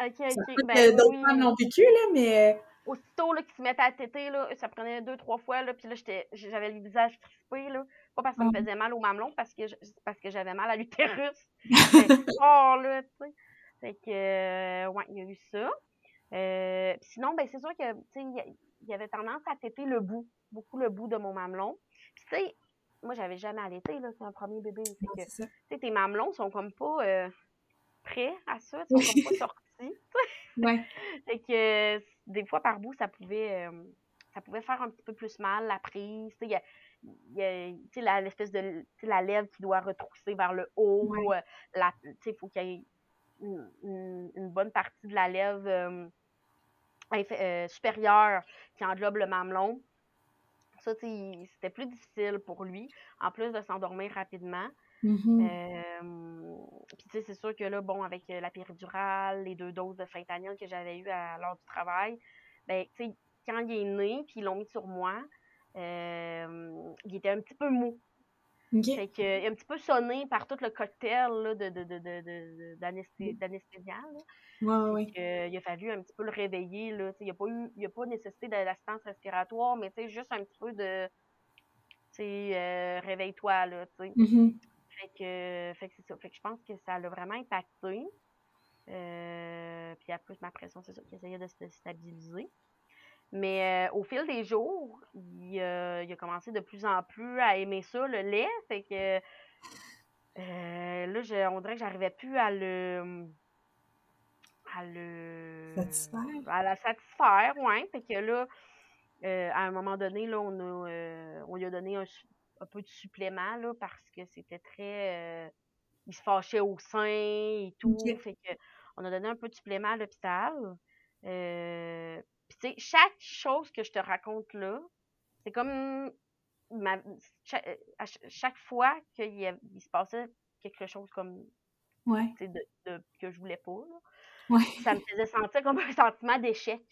B: Ok, ok. Ben
A: d'autres
B: oui.
A: femmes l'ont vécu, là, mais.
B: Aussitôt là, qu'ils se mettaient à téter, là, ça prenait deux, trois fois, là, puis là, j'étais, j'avais le visage crispé, là. Pas parce que ça me
A: Ah.
B: faisait mal au mamelon, parce que, je- parce que j'avais mal à l'utérus. Fort, là, tu sais. Fait que, euh, ouais, il y a eu ça. Euh, puis sinon, ben, c'est sûr que, tu sais, il y avait tendance à téter le bout, beaucoup le bout de mon mamelon. Puis, tu sais, moi, j'avais jamais allaité, là, c'est un premier bébé. Tu sais, tes mamelons sont comme pas euh, prêts à ça, ils sont comme pas sortis.
A: Ouais.
B: Fait que euh, des fois par bout, ça pouvait euh, ça pouvait faire un petit peu plus mal la prise. Tu sais, il y a, l'espèce de la lèvre qui doit retrousser vers le haut.
A: Ouais.
B: euh, la, il faut qu'il y ait une, une- une bonne partie de la lèvre euh, euh, supérieure qui englobe le mamelon. Ça, c'était plus difficile pour lui, en plus de s'endormir rapidement.
A: Mhm.
B: Euh, puis tu sais, c'est sûr que là, bon, avec euh, la péridurale, les deux doses de fentanyl que j'avais eues à l'heure du travail, ben, tu sais, quand il est né, puis ils l'ont mis sur moi, euh, il était un petit peu mou.
A: OK.
B: Fait que, il a un petit peu sonné par tout le cocktail là, de, de, de, d'anesthésiant. là.
A: Ouais, ouais.
B: Euh, il a fallu un petit peu le réveiller. Là, tu sais, il n'y a, pas eu- il a pas nécessité d'assistance respiratoire, mais tu sais, juste un petit peu de. Tu sais, euh, réveille-toi, là, tu sais.
A: Mhm.
B: Fait que, fait que c'est ça. Fait que je pense que ça l'a vraiment impacté. Euh, puis après, ma pression, c'est ça, qui essayait de se stabiliser. Mais euh, au fil des jours, il, euh, il a commencé de plus en plus à aimer ça, le lait. Fait que euh, là, je, on dirait que j'arrivais plus à le. à le.
A: Satisfaire?
B: à la satisfaire, ouais. Fait que là, à un moment donné, là, on, a, on lui a donné un, un peu de supplément, là, parce que c'était très. euh, il se fâchait au sein et tout. Fait que on a donné un peu de supplément à l'hôpital. Euh, puis chaque chose que je te raconte là, c'est comme ma- cha- euh, chaque fois qu'il il se passait quelque chose comme
A: Ouais.
B: de, de- que je voulais pas, là,
A: Ouais.
B: ça me faisait sentir comme un sentiment d'échec,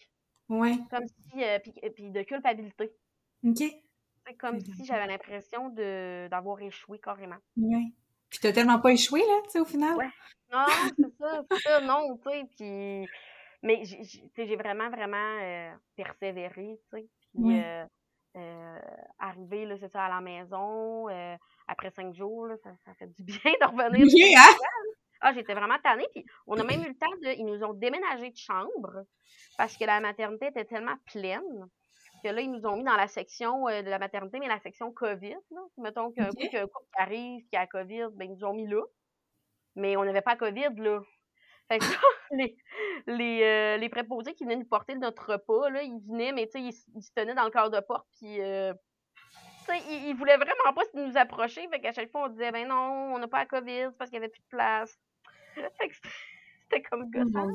A: Ouais.
B: comme si euh, puis, puis de culpabilité.
A: OK.
B: Comme si j'avais l'impression d'avoir échoué carrément.
A: Ouais. Puis t'as tellement pas échoué, là, tu sais, au final?
B: Ouais. Non, c'est ça, c'est ça, non, tu sais, puis... Mais j'ai- j'ai tu sais, j'ai vraiment, vraiment euh, persévéré, tu sais, puis euh, euh, arrivé, là, c'est ça, à la maison, après cinq jours, là, ça, ça fait du bien de revenir.
A: Oui, hein?
B: Ah, j'étais vraiment tannée, puis on a même eu le temps de... Ils nous ont déménagé de chambre, parce que la maternité était tellement pleine, que là, ils nous ont mis dans la section euh, de la maternité, mais la section COVID, là. Mettons qu'un
A: Ok.
B: coup, qu'il y a un couple qui arrive, qui a COVID, ben, ils nous ont mis là. Mais on n'avait pas COVID, là. Fait que là, les, les, euh, les préposés qui venaient nous porter notre repas, là, ils venaient, mais tu sais, ils, ils se tenaient dans le corps de porte, puis euh, ils, ils voulaient vraiment pas nous approcher. Fait qu'à chaque fois, on disait, ben non, on n'a pas la COVID, c'est parce qu'il y avait plus de place. Fait que c'était- c'était comme
A: Oh,
B: gossant.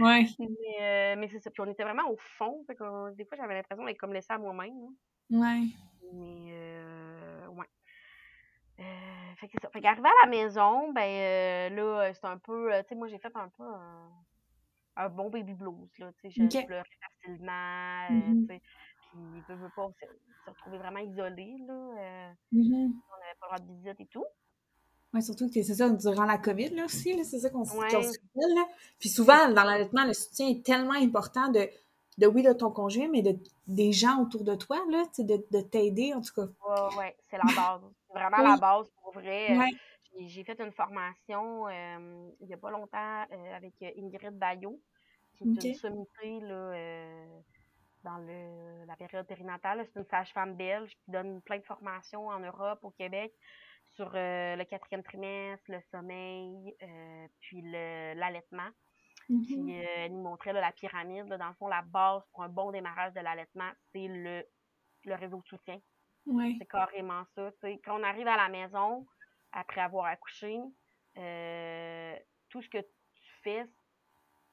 A: Ouais.
B: Mais, euh, mais c'est ça. Puis on était vraiment au fond. Fait que des fois, j'avais l'impression d'être comme laissée à moi-même. là.
A: Ouais.
B: Mais, euh, ouais. Euh, fait que c'est ça. Fait qu'arrivé à la maison, ben euh, là, euh, c'est un peu. tu sais, moi, j'ai fait un peu un, un bon baby blues, là. Tu sais, je pleurais facilement. euh,
A: Mhm.
B: tu sais. puis il veut, veut pas se, se retrouver vraiment isolé, là. on n'avait pas le droit de visite et tout.
A: Ouais, surtout que c'est ça, durant la COVID, là, aussi, là, c'est ça qu'on se
B: Ouais.
A: là. Puis souvent, dans l'allaitement, le soutien est tellement important de, de oui, de ton conjoint, mais de, des gens autour de toi, là, de, de t'aider, en tout cas.
B: Ouais, ouais, c'est la base. C'est vraiment
A: Oui.
B: la base pour vrai.
A: Ouais.
B: J'ai- fait une formation euh, il n'y a pas longtemps euh, avec Ingrid Bayot, qui est une sommité là, euh, dans le, la période périnatale. C'est une sage-femme belge qui donne plein de formations en Europe, au Québec, sur euh, le quatrième trimestre, le sommeil, euh, puis l'allaitement.
A: Mhm.
B: Puis euh, elle nous montrait là, la pyramide. là. dans le fond, la base pour un bon démarrage de l'allaitement, c'est le, le réseau de soutien. C'est carrément ça. Quand on arrive à la maison, après avoir accouché, tout ce que tu fais,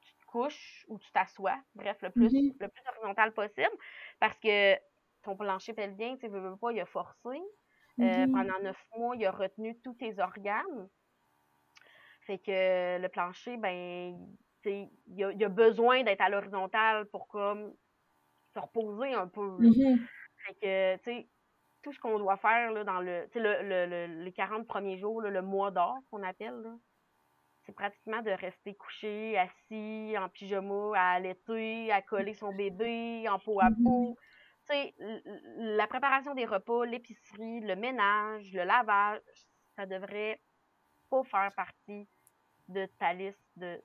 B: tu te couches ou tu t'assois, bref, le plus,
A: Mhm.
B: le plus horizontal possible, parce que ton plancher pelvien, tu veux, veux pas, il a forcé. Euh,
A: Mhm.
B: pendant neuf mois, il a retenu tous tes organes. Fait que le plancher, ben, tu sais, il a, il a besoin d'être à l'horizontale pour comme se reposer un peu.
A: Mhm.
B: Fait que, tu sais, tout ce qu'on doit faire là, dans le, tu sais, le, le, le- les 40 premiers jours, là, le mois d'or qu'on appelle, là, c'est pratiquement de rester couché, assis, en pyjama, à allaiter, à coller son bébé, en peau à
A: Mhm.
B: peau. La préparation des repas, l'épicerie, le ménage, le lavage, ça devrait pas faire partie de ta liste de...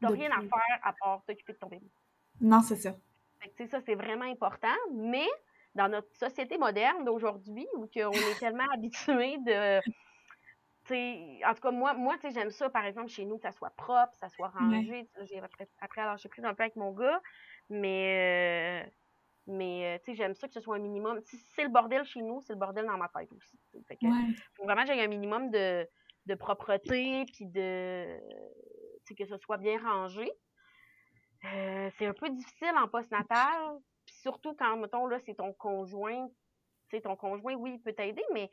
B: T'as rien à faire à part t'occuper de ton bébé.
A: Non, c'est ça.
B: Fait que, tu sais, ça, c'est vraiment important, mais dans notre société moderne d'aujourd'hui, où on est tellement habitué de. tu sais, En tout cas, moi, moi tu sais, j'aime ça, par exemple, chez nous, que ça soit propre, que ça soit rangé. J'ai après, après alors j'ai pris un peu avec mon gars, mais. euh, mais, euh, tu sais, j'aime ça que ce soit un minimum. Si c'est le bordel chez nous, c'est le bordel dans ma tête aussi. Fait que,
A: Ouais.
B: faut vraiment que j'ai un minimum de, de propreté, puis de. tu sais, que ce soit bien rangé. Euh, c'est un peu difficile en postnatal, puis surtout quand, mettons, là, c'est ton conjoint. Tu sais, ton conjoint, oui, il peut t'aider, mais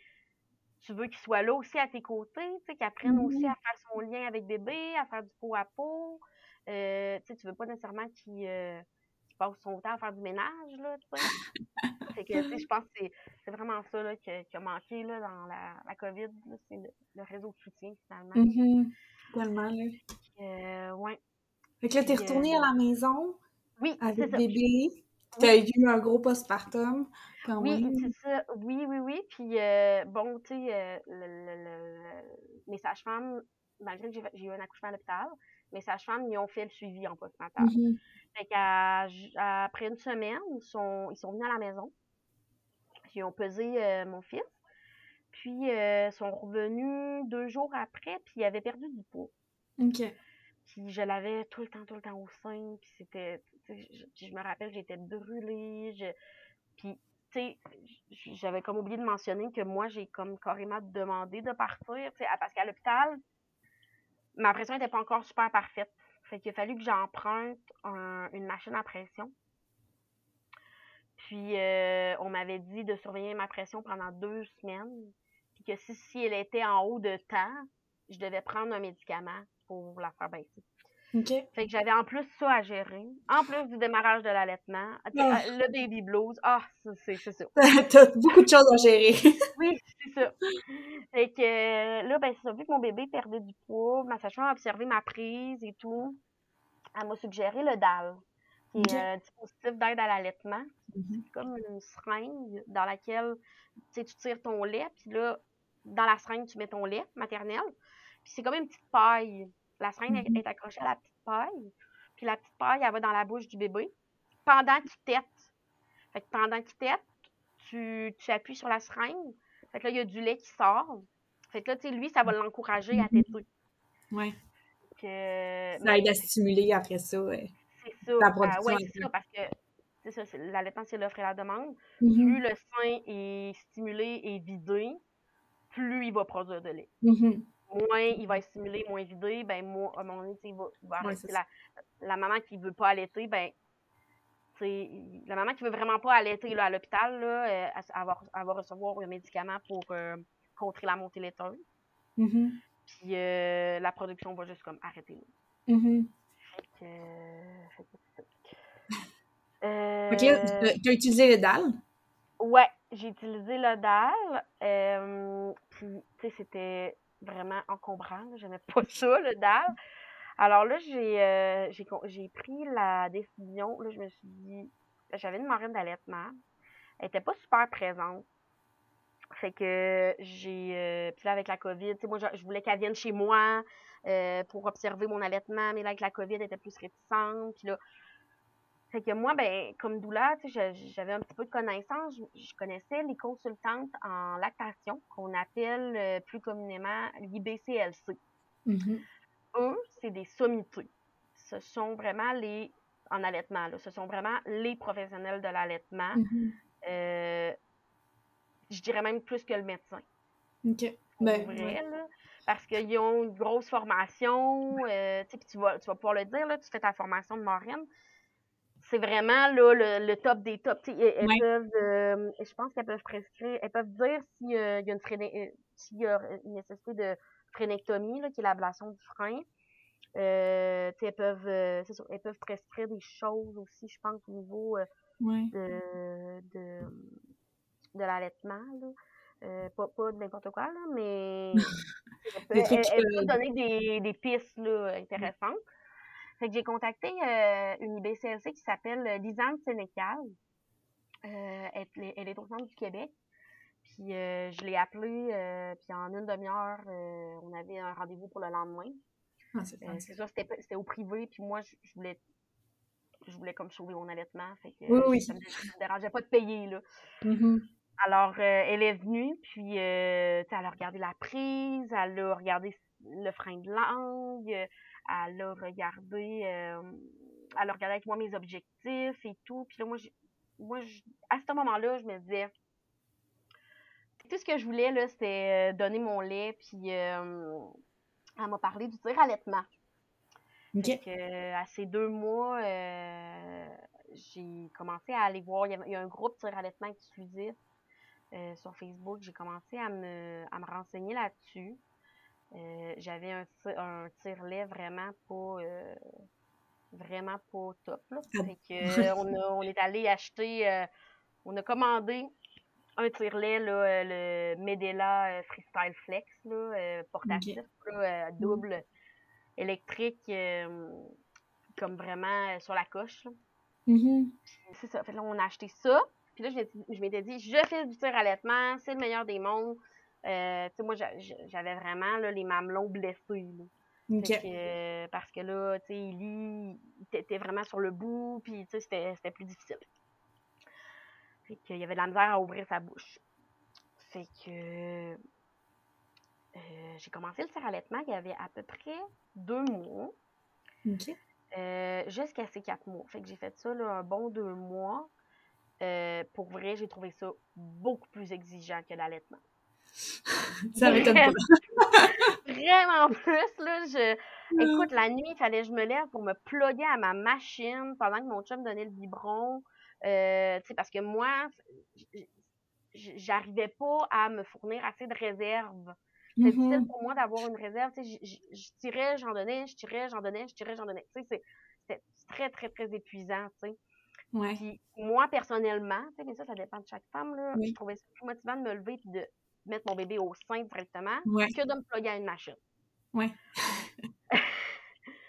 B: tu veux qu'il soit là aussi à tes côtés, tu sais, qu'il apprenne aussi à faire son lien avec bébé, à faire du pot à peau. Euh, tu sais, tu veux pas nécessairement qu'il euh, qu'il passe son temps à faire du ménage, là, tu sais. Que, je pense que c'est- vraiment ça, là, qui a, qui a manqué, là, dans la, la COVID, c'est le, le réseau de soutien, finalement.
A: Mhm. Tellement, là.
B: Euh, ouais.
A: Fait que là, t'es retournée
B: euh,
A: à la maison
B: Oui,
A: avec
B: ça.
A: bébé. T'as eu un gros postpartum, quand
B: Oui,
A: même.
B: c'est ça. Oui, oui, oui. Puis, euh, bon, tu sais, euh, le, le- le- mes sages-femmes, malgré que j'ai eu un accouchement à l'hôpital, mes sages-femmes, ils ont fait le suivi en postnatal. J- après une semaine, ils sont, ils sont venus à la maison. Puis, ils ont pesé euh, mon fils. Puis, euh, ils sont revenus deux jours après, puis ils avaient perdu du poids.
A: OK.
B: Puis je l'avais tout le temps, tout le temps au sein. Puis c'était. Je, je me rappelle, j'étais brûlée. Je, puis, tu sais, j- j'avais comme oublié de mentionner que moi, j'ai comme carrément demandé de partir. tu sais, à- Parce qu'à l'hôpital, ma pression n'était pas encore super parfaite. Fait qu'il a fallu que j'emprunte un- une machine à pression. Puis, euh, on m'avait dit de surveiller ma pression pendant deux semaines. Puis que si, si elle était en haut de temps, je devais prendre un médicament pour la faire baisser.
A: OK.
B: Fait que j'avais en plus ça à gérer. En plus du démarrage de l'allaitement, sais,
A: Ah.
B: euh, le baby blues. Ah, c'est ça.
A: T'as beaucoup de choses à gérer.
B: Oui, c'est ça. Fait que euh, là, ben, c'est ça. Vu que mon bébé perdait du poids, ma sage-femme a observé ma prise et tout. Elle m'a suggéré le DAL, qui est un dispositif d'aide à l'allaitement.
A: Mhm.
B: C'est comme une seringue dans laquelle tu tires ton lait, puis là, dans la seringue, tu mets ton lait maternel. Puis c'est comme une petite paille. La seringue est-
A: Mhm.
B: est accrochée à la petite paille. Puis la petite paille, elle va dans la bouche du bébé pendant qu'il tète. Fait que pendant qu'il tète, tu, tu appuies sur la seringue. Fait que là, il y a du lait qui sort. Fait que là, tu sais, lui, ça va l'encourager à
A: Mhm.
B: téter.
A: Ouais.
B: Que,
A: Ça aide à stimuler après ça. ouais.
B: c'est ça.
A: la production
B: ouais,
A: après.
B: c'est ça, parce que c'est ça, c'est- l'allaitement, c'est l'offre et la demande.
A: Mhm.
B: Plus le sein est stimulé et vidé, plus il va produire de lait. Moins il va être stimulé, moins vidé, ben moins, à un moment donné, tu sais, il va, il va
A: Ouais,
B: la, la maman qui veut pas allaiter, ben, la maman qui veut vraiment pas allaiter là, à l'hôpital, là, euh, elle, elle va, elle va recevoir un médicament pour euh, contrer la montée laiteuse.
A: Mhm.
B: Puis euh, la production va juste comme arrêter. là.
A: Mhm.
B: Fait que. Euh,
A: Fait que là, tu as utilisé le DAL?
B: Ouais, j'ai utilisé le DAL. Euh, puis, tu sais, c'était vraiment encombrant. J'aimais pas ça, le DAL. Alors là, j'ai euh, j'ai pris la décision. Là, je me suis dit, j'avais une marine d'allaitement. Elle était pas super présente. Fait que j'ai. euh, puis là, avec la COVID, moi, je, je voulais qu'elle vienne chez moi euh, pour observer mon allaitement, mais là, avec la COVID, elle était plus réticente. Puis là. Fait que moi, ben, comme doula, tu sais, je- j'avais un petit peu de connaissances. Je, je connaissais les consultantes en lactation, qu'on appelle euh, plus communément l'IBCLC
A: Mhm.
B: eux, c'est des sommités. Ce sont vraiment les, en allaitement, là, ce sont vraiment les professionnels de l'allaitement.
A: Mhm.
B: Euh, je dirais même plus que le médecin.
A: OK. Ben,
B: vrai,
A: ouais.
B: là, parce qu'ils ont une grosse formation. euh, tu sais, puis tu vas, tu vas pouvoir le dire, là, tu fais ta formation de marraine. C'est vraiment là, le, le top des tops. Elles, elles
A: Ouais.
B: peuvent, euh, je pense qu'elles peuvent prescrire, elles peuvent dire s'il y a une, fréné- euh, s'il y a une nécessité de frénectomie, là, qui est l'ablation du frein. Euh, elles peuvent, euh, elles peuvent prescrire des choses aussi, je pense, au niveau euh,
A: Ouais.
B: de, de, de l'allaitement. là. Euh, pas, pas de n'importe quoi, là, mais elle peut,
A: Des trucs,
B: elle- elle peut
A: euh,
B: donner des, des pistes là, intéressantes. Fait que j'ai contacté euh, une IBCLC qui s'appelle euh, Lisanne Sénécal. Euh, elle, est- elle est au centre du Québec. Puis euh, je l'ai appelée, puis en une demi-heure, on avait un rendez-vous pour le lendemain.
A: Ah, c'est
B: sûr, c'était au privé, puis moi, je, je voulais je voulais comme sauver mon allaitement. Fait que
A: Oui, oui.
B: ça me, ça me dérangeait pas de payer, là.
A: Mhm.
B: Alors, elle est venue, puis elle a regardé la prise, elle a regardé le frein de langue, elle a regardé, euh, elle a regardé avec moi mes objectifs et tout. Puis là, moi, j'ai- moi je- à ce moment-là, je me disais, tout ce que je voulais, là, c'était euh, donner mon lait, puis euh, elle m'a parlé du tir allaitement.
A: OK.
B: Fait que, euh, à ces deux mois, j'ai commencé à aller voir. Il y, avait- il y a un groupe tir allaitement exclusif euh, sur Facebook. J'ai commencé à me, à me renseigner là-dessus. Euh, J'avais un, un tire-lait vraiment pas euh, vraiment pas top. Là.
A: Ah.
B: Fait que, euh, on, a- on est allé acheter, euh, on a commandé un là, euh, le Medela Freestyle Flex, là, portatif, là, euh, double électrique, comme vraiment sur la coche.
A: Mhm.
B: C'est ça. Fait que là, on a acheté ça. Puis là, je m'étais- dit, je fais du tir allaitement, c'est le meilleur des mondes. Euh, tu sais, moi, j'a- j'a- j'avais vraiment là, les mamelons blessés. que, euh, parce que là, tu sais, il était vraiment sur le bout, puis tu sais, c'était plus difficile. Fait qu'il y avait de la misère à ouvrir sa bouche. Fait que euh, j'ai commencé le tir allaitement, il y avait à peu près deux mois. Euh, jusqu'à ces quatre mois. Fait que j'ai fait ça là, un bon deux mois. Euh, pour vrai, j'ai trouvé ça beaucoup plus exigeant que l'allaitement.
A: Ça m'étonne pas.
B: Vraiment plus, là. Je... Écoute, la nuit, il fallait que je me lève pour me plugger à ma machine pendant que mon chum donnait le biberon. Euh, tu sais, parce que moi, j'arrivais pas à me fournir assez de réserves. C'est difficile
A: Mhm.
B: pour moi d'avoir une réserve. Je tirais, j'en donnais, je tirais, j'en donnais, je tirais, j'en donnais. Tu sais, c'est- c'était très, très, très épuisant, tu sais.
A: Ouais.
B: Puis moi, personnellement, tu sais, mais ça, ça dépend de chaque femme, là,
A: Oui.
B: je trouvais ça plus motivant de me lever puis de mettre mon bébé au sein directement
A: Ouais.
B: que de me plugger à une machine.
A: Ouais.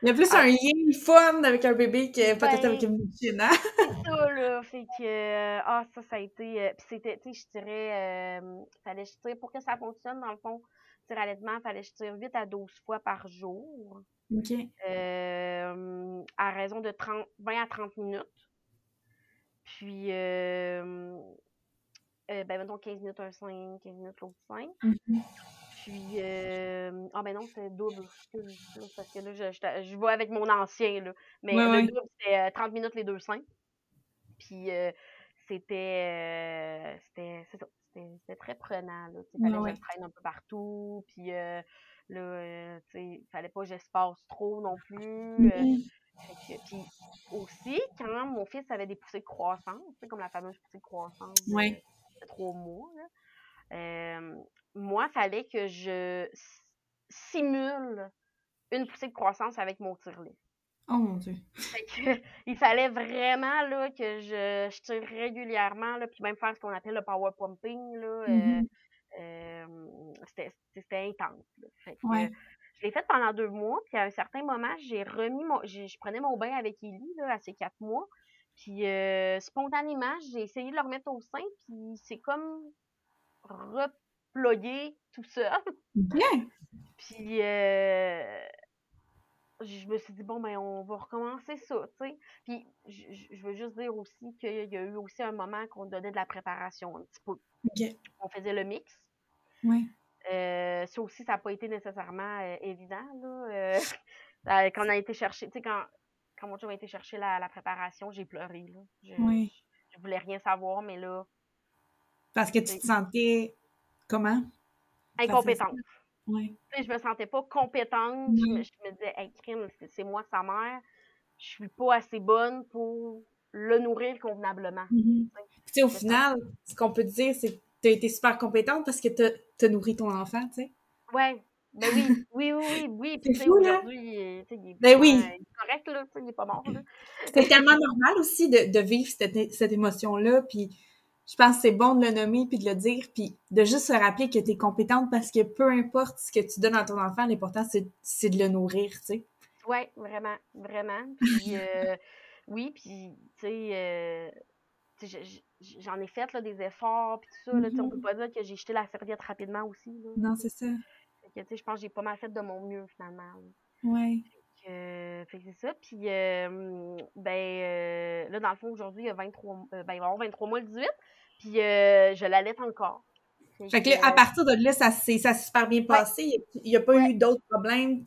A: Il y a plus
B: Ah.
A: un lien fun avec un bébé que peut-être
B: Ben,
A: avec une machine, hein?
B: C'est ça, là. Fait que, euh, ah, ça, ça a été. euh, puis c'était, tu sais, je tirais. euh, fallait je tire pour que ça fonctionne, dans le fond, tir allaitement, fallait je tire 8 à 12 fois par jour.
A: OK.
B: euh, à raison de 30, 20 à 30 minutes. Puis, euh, euh, ben, mettons 15 minutes un sein, 15 minutes l'autre sein.
A: Mhm.
B: Puis, euh, ah ben non, c'est double. Parce que là, je, je, je vais avec mon ancien, là. Mais
A: Ouais,
B: le
A: ouais.
B: double, c'était euh, 30 minutes les deux seins. Puis, euh, c'était, euh, c'était, c'est ça, c'était, très prenant, là. Tu sais, fallait
A: Ouais,
B: que
A: ouais.
B: je traîne un peu partout. Puis, euh, là, euh, tu sais, fallait pas que j'espace trop non plus. euh,
A: Mhm.
B: fait que- puis aussi, quand mon fils avait des poussées de croissance, tu sais, comme la fameuse poussée de croissance
A: Ouais.
B: Trois mois, là, euh, moi, fallait que je simule une poussée de croissance avec mon tire-lait.
A: Oh mon Dieu.
B: Que, il fallait vraiment là, que je, je tire régulièrement, là, puis même faire ce qu'on appelle le power pumping. Là, euh,
A: Mhm.
B: euh, c'était c'était intense. là. Fait que,
A: Ouais.
B: je l'ai fait pendant deux mois, puis à un certain moment, j'ai remis mon. j'ai- Je prenais mon bain avec Ellie là, à ses quatre mois. Puis euh, spontanément, j'ai essayé de le remettre au sein, puis c'est comme replogué tout seul.
A: Bien.
B: Puis euh, je me suis dit, bon, ben, on va recommencer ça, tu sais. Puis je veux juste dire aussi qu'il y a eu aussi un moment qu'on donnait de la préparation un petit peu.
A: OK.
B: On faisait le mix.
A: Ouais.
B: Euh, ça aussi, ça n'a pas été nécessairement évident, là. Quand on a été chercher, tu sais, quand, quand mon chum a été chercher la, la préparation, j'ai pleuré, là. Je,
A: Oui.
B: je voulais rien savoir, mais là,
A: Parce que tu te sentais comment?
B: incompétente.
A: Oui.
B: Je me sentais pas compétente. Je, me,
A: Mhm.
B: je me disais, hey, crime, c'est- moi sa mère. Je suis pas assez bonne pour le nourrir convenablement.
A: Tu sais, au final, ce qu'on peut te dire, c'est que tu as été super compétente parce que tu as nourri ton enfant, tu sais.
B: Ouais. Ben oui, oui, oui, oui, oui. Puis,
A: C'est fou, là.
B: aujourd'hui, il
A: Ben oui.
B: il est correct, là. Il est pas mort, là.
A: C'est tellement normal aussi de, de vivre cette, cette émotion-là, puis je pense que c'est bon de le nommer puis de le dire, puis de juste se rappeler que tu es compétente parce que peu importe ce que tu donnes à ton enfant, l'important c'est c'est de le nourrir, tu sais.
B: Ouais, vraiment, vraiment. Puis, euh, oui, puis, tu sais, euh, j'en ai fait, là, des efforts, puis tout ça, là. Sais, on peut pas dire que j'ai jeté la serviette rapidement aussi, là.
A: Non, c'est ça.
B: Que, tu sais, je pense que j'ai pas mal fait de mon mieux, finalement. Euh, fait que c'est ça. Puis, euh, ben, euh, là, dans le fond, aujourd'hui, il y a 23, euh, ben, il va y avoir 23 mois le 18. Puis, je l'allaite encore.
A: Fait que là, à partir de là, ça s'est super bien passé. Il n'y a, pas
B: Ouais.
A: eu d'autres problèmes.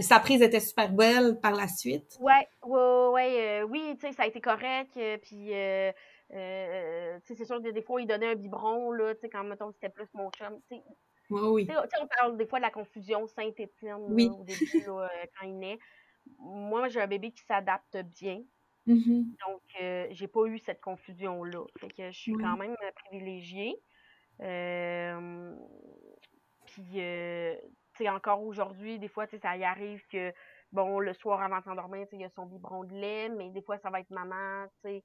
A: Sa prise était super belle par la suite.
B: Ouais, ouais, ouais, euh, oui, tu sais, ça a été correct. euh, puis, euh, tu sais, c'est sûr que des fois, il donnait un biberon, là, tu sais, quand, mettons, c'était plus mon chum. Tu sais,
A: Oui, oui.
B: tu sais, tu sais, on parle des fois de la confusion Saint-Étienne,
A: Oui.
B: au début, là, euh, quand il naît. Moi, j'ai un bébé qui s'adapte bien.
A: Mhm.
B: Donc, euh, j'ai pas eu cette confusion-là. Fait que je suis quand même euh, privilégiée. Euh, puis, euh, tu sais, encore aujourd'hui, des fois, tu sais, ça y arrive que, bon, le soir avant de s'endormir, tu sais, il y a son biberon de lait, mais des fois, ça va être maman, tu sais,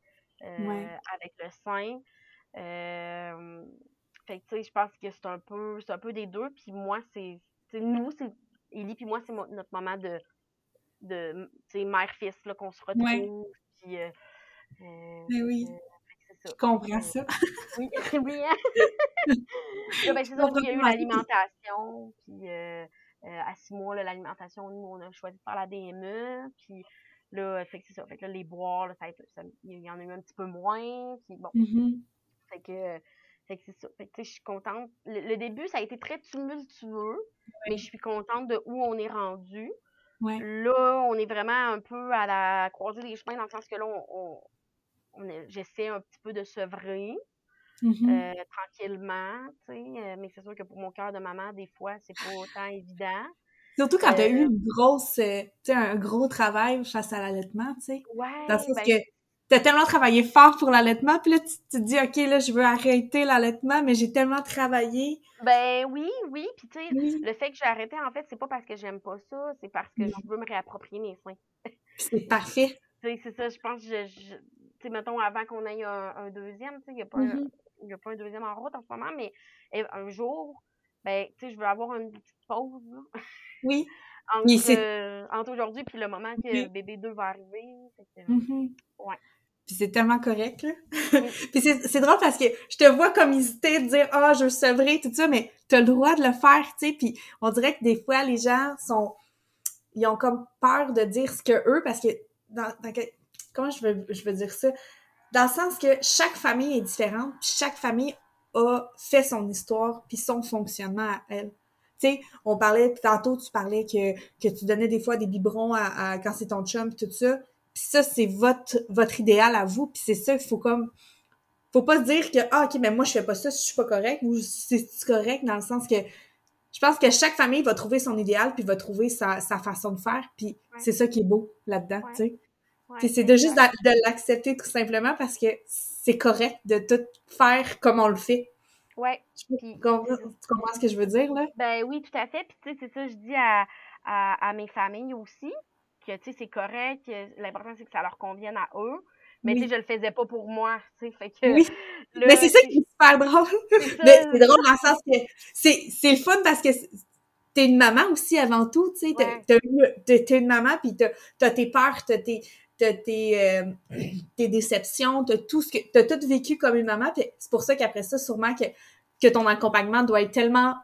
A: Ouais.
B: avec le sein. Euh, fait que, tu sais, je pense que c'est un peu, c'est un peu des deux. Puis moi, c'est, nous, c'est, Ellie puis moi, c'est notre moment de, de, tu sais, mère-fils, là, qu'on se retrouve.
A: Ouais.
B: Puis, euh, euh,
A: Ben oui.
B: euh,
A: Je comprends ça.
B: Oui, oui, hein? Ben, c'est ça, il y a eu l'alimentation, puis euh, euh, à six mois, l'alimentation, nous, on a choisi de faire la DME, puis là, fait que c'est ça, fait que là, les boire, là, ça, il y en a eu un petit peu moins, puis bon, fait que, fait que c'est ça, fait que tu sais, je suis contente. Le, le début, ça a été très tumultueux, mais je suis contente de où on est rendu.
A: Ouais.
B: Là, on est vraiment un peu à la croisée des chemins, dans le sens que là, on, on, j'essaie un petit peu de sevrer. Euh, tranquillement, tu sais, euh, mais c'est sûr que pour mon cœur de maman, des fois, c'est pas autant évident.
A: Surtout quand tu as eu
B: euh,
A: une grosse, euh, tu sais, un gros travail face à l'allaitement, tu sais.
B: Ouais,
A: Dans le sens
B: ben,
A: que t'as tellement travaillé fort pour l'allaitement, puis là, tu, tu te dis, OK, là, je veux arrêter l'allaitement, mais j'ai tellement travaillé.
B: ben oui, oui, puis tu sais,
A: Oui.
B: le fait que j'ai arrêté, en fait, c'est pas parce que j'aime pas ça, c'est parce que je veux me réapproprier mes seins.
A: C'est parfait.
B: Tu sais, c'est ça, je pense je, je- tu sais, mettons, avant qu'on ait un, un deuxième, tu sais, il y a pas un,
A: Mhm.
B: il y a pas un deuxième en route en ce moment, mais eh, un jour, ben, tu sais, je veux avoir une petite pause, là,
A: Oui.
B: Entre, euh, entre aujourd'hui puis le moment que
A: Oui.
B: le bébé 2 va arriver. fait que-
A: Mhm.
B: Ouais.
A: Puis c'est tellement correct, là.
B: Oui.
A: Puis c'est drôle parce que je te vois comme hésiter de dire « Ah, je veux sevrer, tout ça », mais t'as le droit de le faire, tu sais. Puis on dirait que des fois, les gens sont... Ils ont comme peur de dire ce que eux, parce que... Dans, dans que- comment je veux, je veux dire ça? Dans le sens que chaque famille est différente, puis chaque famille a fait son histoire, puis son fonctionnement à elle. Tu sais, on parlait, tantôt tu parlais que, que tu donnais des fois des biberons à, à- quand c'est ton chum, tout ça. Puis ça, c'est votre, votre idéal à vous, puis c'est ça, il faut comme... Faut pas se dire que, ah, OK, mais moi, je fais pas ça si je suis pas correct, ou c'est correct, dans le sens que je pense que chaque famille va trouver son idéal, puis va trouver sa, sa façon de faire, puis
B: Ouais.
A: c'est ça qui est beau là-dedans,
B: Ouais.
A: tu sais.
B: Ouais,
A: Puis c'est de juste de l'accepter tout simplement parce que c'est correct de tout faire comme on le fait.
B: Ouais.
A: Tu
B: Puis-
A: comprends, tu comprends ce que je veux dire, là?
B: Ben oui, tout à fait. Puis tu sais, c'est ça, je dis à, à, à mes familles aussi, que, tu sais, c'est correct. L'important, c'est que ça leur convienne à eux. Mais tu sais, je le faisais pas pour moi, tu sais, fait que...
A: Oui. mais c'est ça qui est super drôle. Mais c'est drôle dans le sens que c'est le fun parce que t'es une maman aussi avant tout, tu sais. T'es une maman, puis t'as as tes peurs, t'as tes, tes, euh, tes déceptions, t'as tout ce que t'as tout vécu comme une maman. c'est pour ça qu'après ça, sûrement que, que ton accompagnement doit être tellement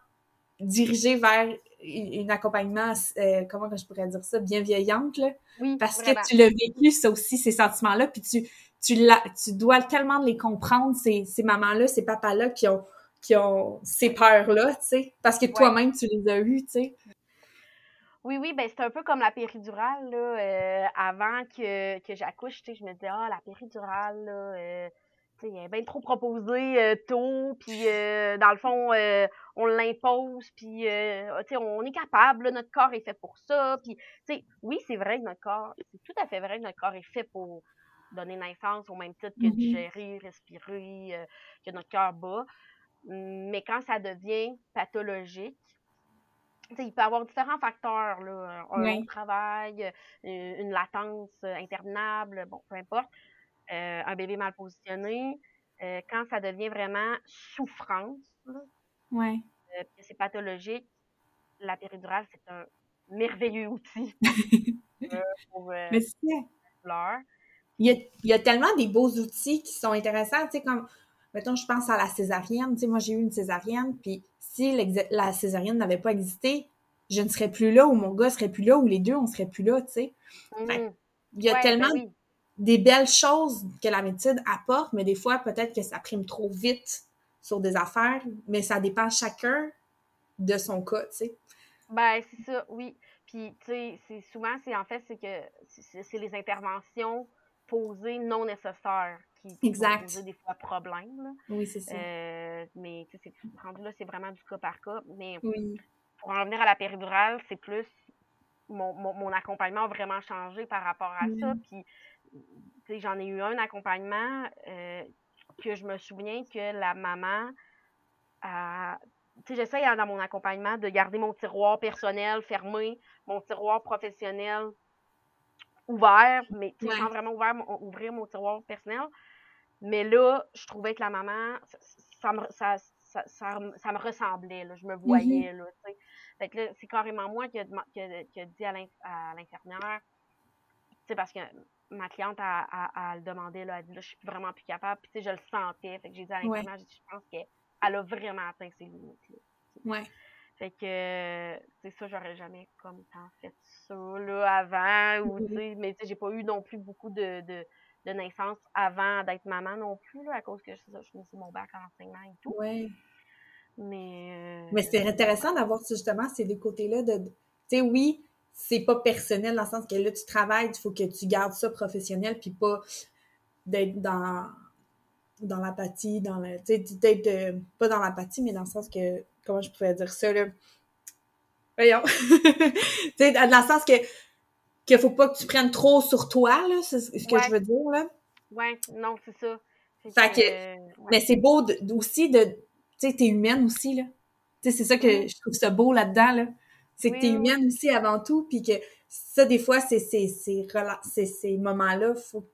A: dirigé vers un accompagnement, euh, comment je pourrais dire ça, bienveillante, là. Oui, parce que tu l'as vécu, ça aussi, ces sentiments-là, puis tu, tu, tu dois tellement les comprendre, ces, ces mamans-là, ces papas-là qui ont qui ont ces peurs-là, tu sais, parce que toi-même, tu les as eues, tu sais.
B: Oui, oui, ben c'est un peu comme la péridurale, là. Euh, avant que, que j'accouche, tu sais, je me disais, ah, la péridurale, là, euh, tu sais, elle est bien trop proposée euh, tôt, puis dans le fond, on l'impose, puis, tu sais, on est capable, notre corps est fait pour ça, puis, tu sais, oui, c'est vrai que notre corps, c'est tout à fait vrai que notre corps est fait pour donner naissance au même titre que mm-hmm. digérer, respirer, que notre cœur bat. Mais quand ça devient pathologique, il peut y avoir différents facteurs, là, un long travail, euh, une latence interminable, bon, peu importe, euh, un bébé mal positionné. Euh, quand ça devient vraiment souffrance,
A: ouais.
B: c'est pathologique, la péridurale, c'est un merveilleux outil pour
A: Mais Il y, a, il y a tellement des beaux outils qui sont intéressants, tu sais, comme mettons, je pense à la césarienne. Tu sais, moi, j'ai eu une césarienne, puis si la césarienne n'avait pas existé, je ne serais plus là, ou mon gars serait plus là, ou les deux, on serait plus là, tu sais. Mm. il y a tellement ben des belles choses que la médecine apporte, mais des fois, peut-être que ça prime trop vite sur des affaires, mais ça dépend chacun de son cas, tu sais.
B: Ben, c'est ça, oui. Puis, tu sais, c'est souvent, c'est en fait, c'est que c'est les interventions posées non nécessaires qui,
A: exact. poser
B: des fois problème.
A: Oui, c'est ça.
B: Euh, mais rendu là, c'est vraiment du cas par cas. Mais pour en revenir à la péridurale, c'est plus mon, mon, accompagnement a vraiment changé par rapport à ça. Puis, j'en ai eu un accompagnement euh, que je me souviens que la maman a. Tu sais, j'essaie dans mon accompagnement de garder mon tiroir personnel fermé, mon tiroir professionnel ouvert, mais sans vraiment ouvert, ouvrir mon tiroir personnel. Mais là, je trouvais que la maman, ça, me, ça, ça, ça, me ressemblait, là. Je me voyais, mm-hmm. là. Fait que là, c'est carrément moi qui a, qui dit à l'infirmière, tu sais, parce que ma cliente a, a, a, le demandé, là, elle a dit, là, je suis vraiment plus capable. Puis, tu sais, je le sentais. Fait que j'ai dit à l'infirmière, je pense qu'elle a vraiment atteint ses limites, là.
A: Ouais.
B: Fait que, c'est ça, j'aurais jamais comme tant fait ça, là, avant, ou, sais, mais tu sais, j'ai pas eu non plus beaucoup de, de de naissance avant d'être maman non plus, à cause que je, je finissais mon bac en enseignement et tout.
A: Oui.
B: Mais. Euh,
A: Mais c'est intéressant d'avoir justement ces deux côtés-là de. Tu sais, oui, c'est pas personnel dans le sens que là, tu travailles, il faut que tu gardes ça professionnel, puis pas d'être dans dans l'apathie, dans le. Tu sais, d'être. Euh, pas dans l'apathie, mais dans le sens que. Comment je pourrais dire ça, là? Voyons. tu sais, dans le sens que qu'il faut pas que tu prennes trop sur toi, là, c'est ce que je veux dire, là.
B: Ouais, non, c'est ça.
A: Fait que, Mais c'est beau aussi de, tu sais, t'es humaine aussi, là. Tu sais, c'est ça que je trouve ça beau là-dedans, là. C'est que t'es humaine aussi avant tout, puis que ça, des fois, c'est ces, ces moments-là, faut que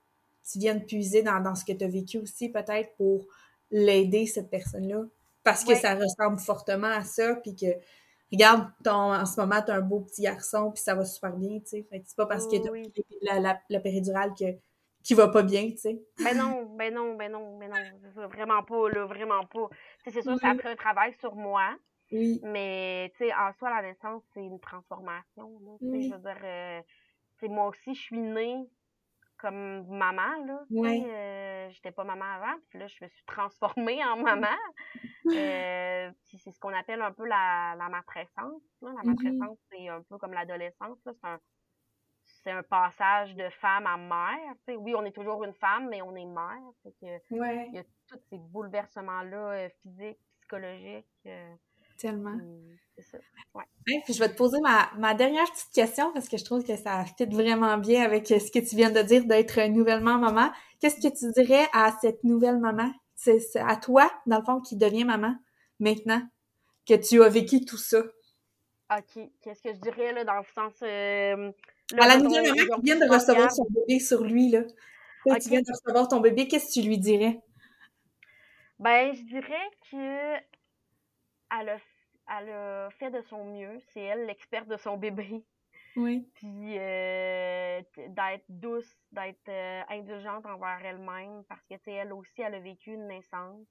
A: tu viennes puiser dans, dans ce que tu as vécu aussi, peut-être, pour l'aider, cette personne-là. Parce que ça ressemble fortement à ça, puis que regarde, ton, en ce moment, tu as un beau petit garçon, puis ça va super bien, tu sais. Fait que c'est pas parce que tu la, la, la, péridurale que, qui va pas bien, tu sais.
B: Ben non, ben non, ben non, ben non. Vraiment pas, là, vraiment pas. c'est sûr que ça a pris un travail sur moi.
A: Oui.
B: Mais, tu sais, en soi, la naissance, c'est une transformation, là. Oui. Je veux dire, euh, moi aussi, je suis née comme maman, là. Ouais. Euh, j'étais pas maman avant, puis là, je me suis transformée en maman. euh, c'est ce qu'on appelle un peu la, la matrescence. Là. La mm-hmm. matrescence, c'est un peu comme l'adolescence. C'est un, passage de femme à mère. oui, on est toujours une femme, mais on est mère. Fait que,
A: ouais.
B: Il y a tous ces bouleversements-là euh, physiques, psychologiques. Euh,
A: Tellement.
B: C'est ça. Ouais.
A: puis je vais te poser ma, ma, dernière petite question parce que je trouve que ça fit vraiment bien avec ce que tu viens de dire d'être nouvellement maman. Qu'est-ce que tu dirais à cette nouvelle maman? C'est à toi, dans le fond, qui devient maman maintenant, que tu as vécu tout ça?
B: OK. Qu'est-ce que je dirais là dans le sens euh,
A: à la nouvelle maman qui vient de recevoir son bébé sur lui, là. Tu viens de recevoir ton bébé, qu'est-ce que tu lui dirais?
B: Ben, je dirais que elle a, elle a fait de son mieux. C'est elle l'experte de son bébé.
A: Oui.
B: Puis euh, d'être douce, d'être euh, indulgente envers elle-même parce que, tu sais, elle aussi, elle a vécu une naissance.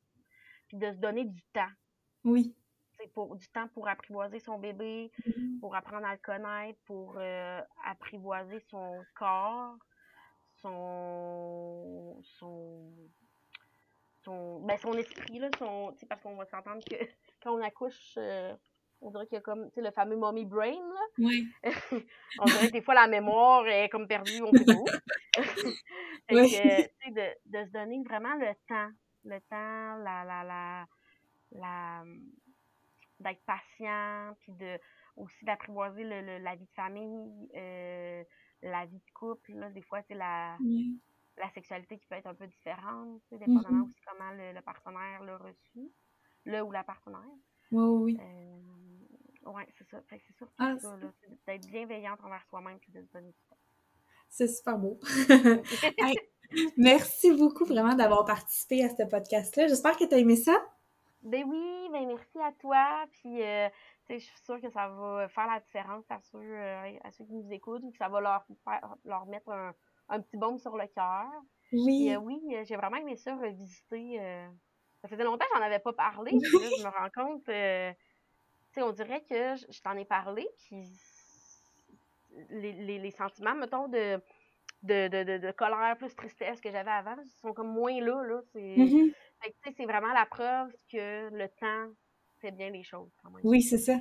B: Puis de se donner du temps.
A: Oui.
B: C'est pour du temps pour apprivoiser son bébé, mm-hmm. pour apprendre à le connaître, pour euh, apprivoiser son corps, son son son ben son esprit là, son parce qu'on va s'entendre que quand on accouche on dirait qu'il y a comme, le fameux mommy brain, là.
A: Oui.
B: on dirait que des fois, la mémoire est comme perdue, on sait pas. oui. que, de, de, se donner vraiment le temps. Le temps, la, la, la, la d'être patient, puis de, aussi d'apprivoiser le, la vie de famille, euh, la vie de couple, là. Des fois, c'est la, la sexualité qui peut être un peu différente, sais, dépendamment mm-hmm. aussi comment le, le partenaire l'a reçu, le ou la partenaire.
A: Oui, oui.
B: Euh, oui, c'est ça. c'est surtout ah, ça, d'être bienveillante envers soi-même et de se donner du temps.
A: C'est super beau. merci beaucoup vraiment d'avoir participé à ce podcast-là. J'espère que tu as aimé ça.
B: Ben oui, ben merci à toi. Puis, euh, je suis sûre que ça va faire la différence à ceux, euh, à ceux qui nous écoutent ou que ça va leur, faire, leur mettre un, un petit baume sur le cœur.
A: Oui.
B: Euh, oui, j'ai vraiment aimé ça, revisiter. ça faisait longtemps que j'en avais pas parlé. là, je me rends compte on dirait que je, t'en ai parlé, puis les, sentiments, mettons, de, de, colère plus tristesse que j'avais avant, sont comme moins là, là. C'est, c'est vraiment la preuve que le temps fait bien les choses.
A: Oui, c'est ça.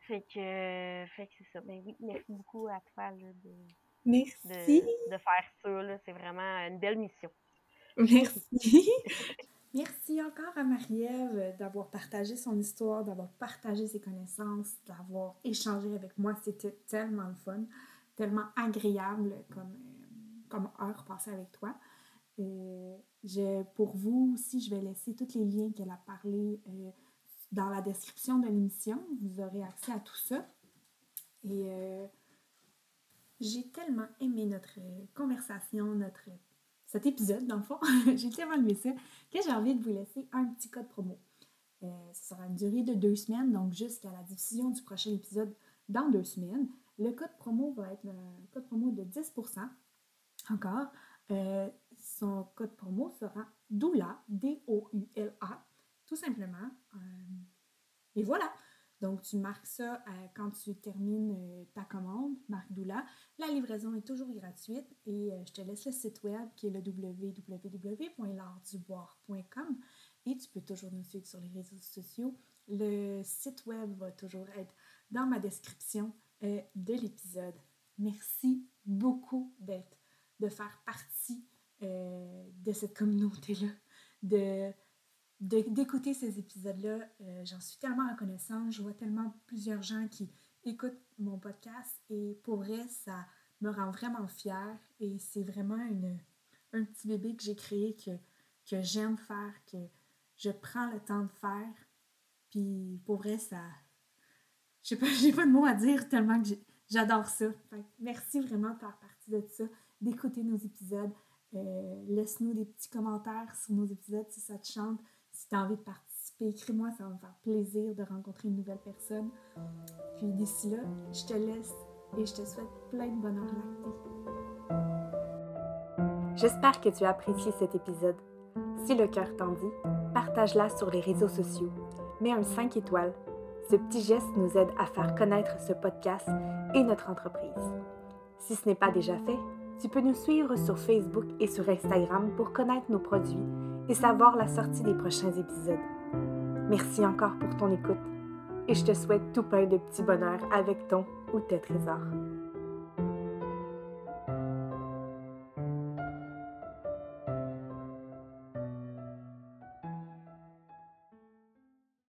B: Fait que, fait c'est ça. Ben oui, merci beaucoup à toi de,
A: merci.
B: de, faire ça. C'est vraiment une belle mission.
A: Merci. Merci encore à Marie-Ève d'avoir partagé son histoire, d'avoir partagé ses connaissances, d'avoir échangé avec moi. C'était tellement fun, tellement agréable comme, euh, comme heure passée avec toi. Euh, je, pour vous aussi, je vais laisser tous les liens qu'elle a parlé euh, dans la description de l'émission. Vous aurez accès à tout ça. Et j'ai tellement aimé notre conversation, notre cet épisode, dans le fond, j'ai tellement aimé ça que j'ai envie de vous laisser un petit code promo. Euh, ça sera une durée de deux semaines, donc jusqu'à la diffusion du prochain épisode dans deux semaines. Le code promo va être un code promo de 10%. Encore, euh, son code promo sera DOULA, D-O-U-L-A, tout simplement. Euh, et voilà, donc, tu marques ça euh, quand tu termines euh, ta commande, marque Doula. La livraison est toujours gratuite et euh, je te laisse le site web qui est le www.lartduboire.com et tu peux toujours nous suivre sur les réseaux sociaux. Le site web va toujours être dans ma description de l'épisode. Merci beaucoup d'être, de faire partie de cette communauté-là, de d'écouter ces épisodes-là. Euh, j'en suis tellement reconnaissante. Je vois tellement plusieurs gens qui écoutent mon podcast et pour vrai, ça me rend vraiment fière et c'est vraiment une, un petit bébé que j'ai créé que, j'aime faire, que je prends le temps de faire. Puis pour vrai, ça. Je sais pas, j'ai pas de mots à dire tellement que j'adore ça. merci vraiment de faire partie de ça, d'écouter nos épisodes. Euh, laisse-nous des petits commentaires sur nos épisodes si ça te chante. Si tu as envie de participer, écris-moi, ça va me faire plaisir de rencontrer une nouvelle personne. Puis d'ici là, je te laisse et je te souhaite plein de bonheur lacté.
C: J'espère que tu as apprécié cet épisode. Si le cœur t'en dit, partage-la sur les réseaux sociaux. Mets un 5 étoiles. Ce petit geste nous aide à faire connaître ce podcast et notre entreprise. Si ce n'est pas déjà fait, tu peux nous suivre sur Facebook et sur Instagram pour connaître nos produits et savoir la sortie des prochains épisodes. Merci encore pour ton écoute et je te souhaite tout plein de petits bonheurs avec ton ou tes trésors.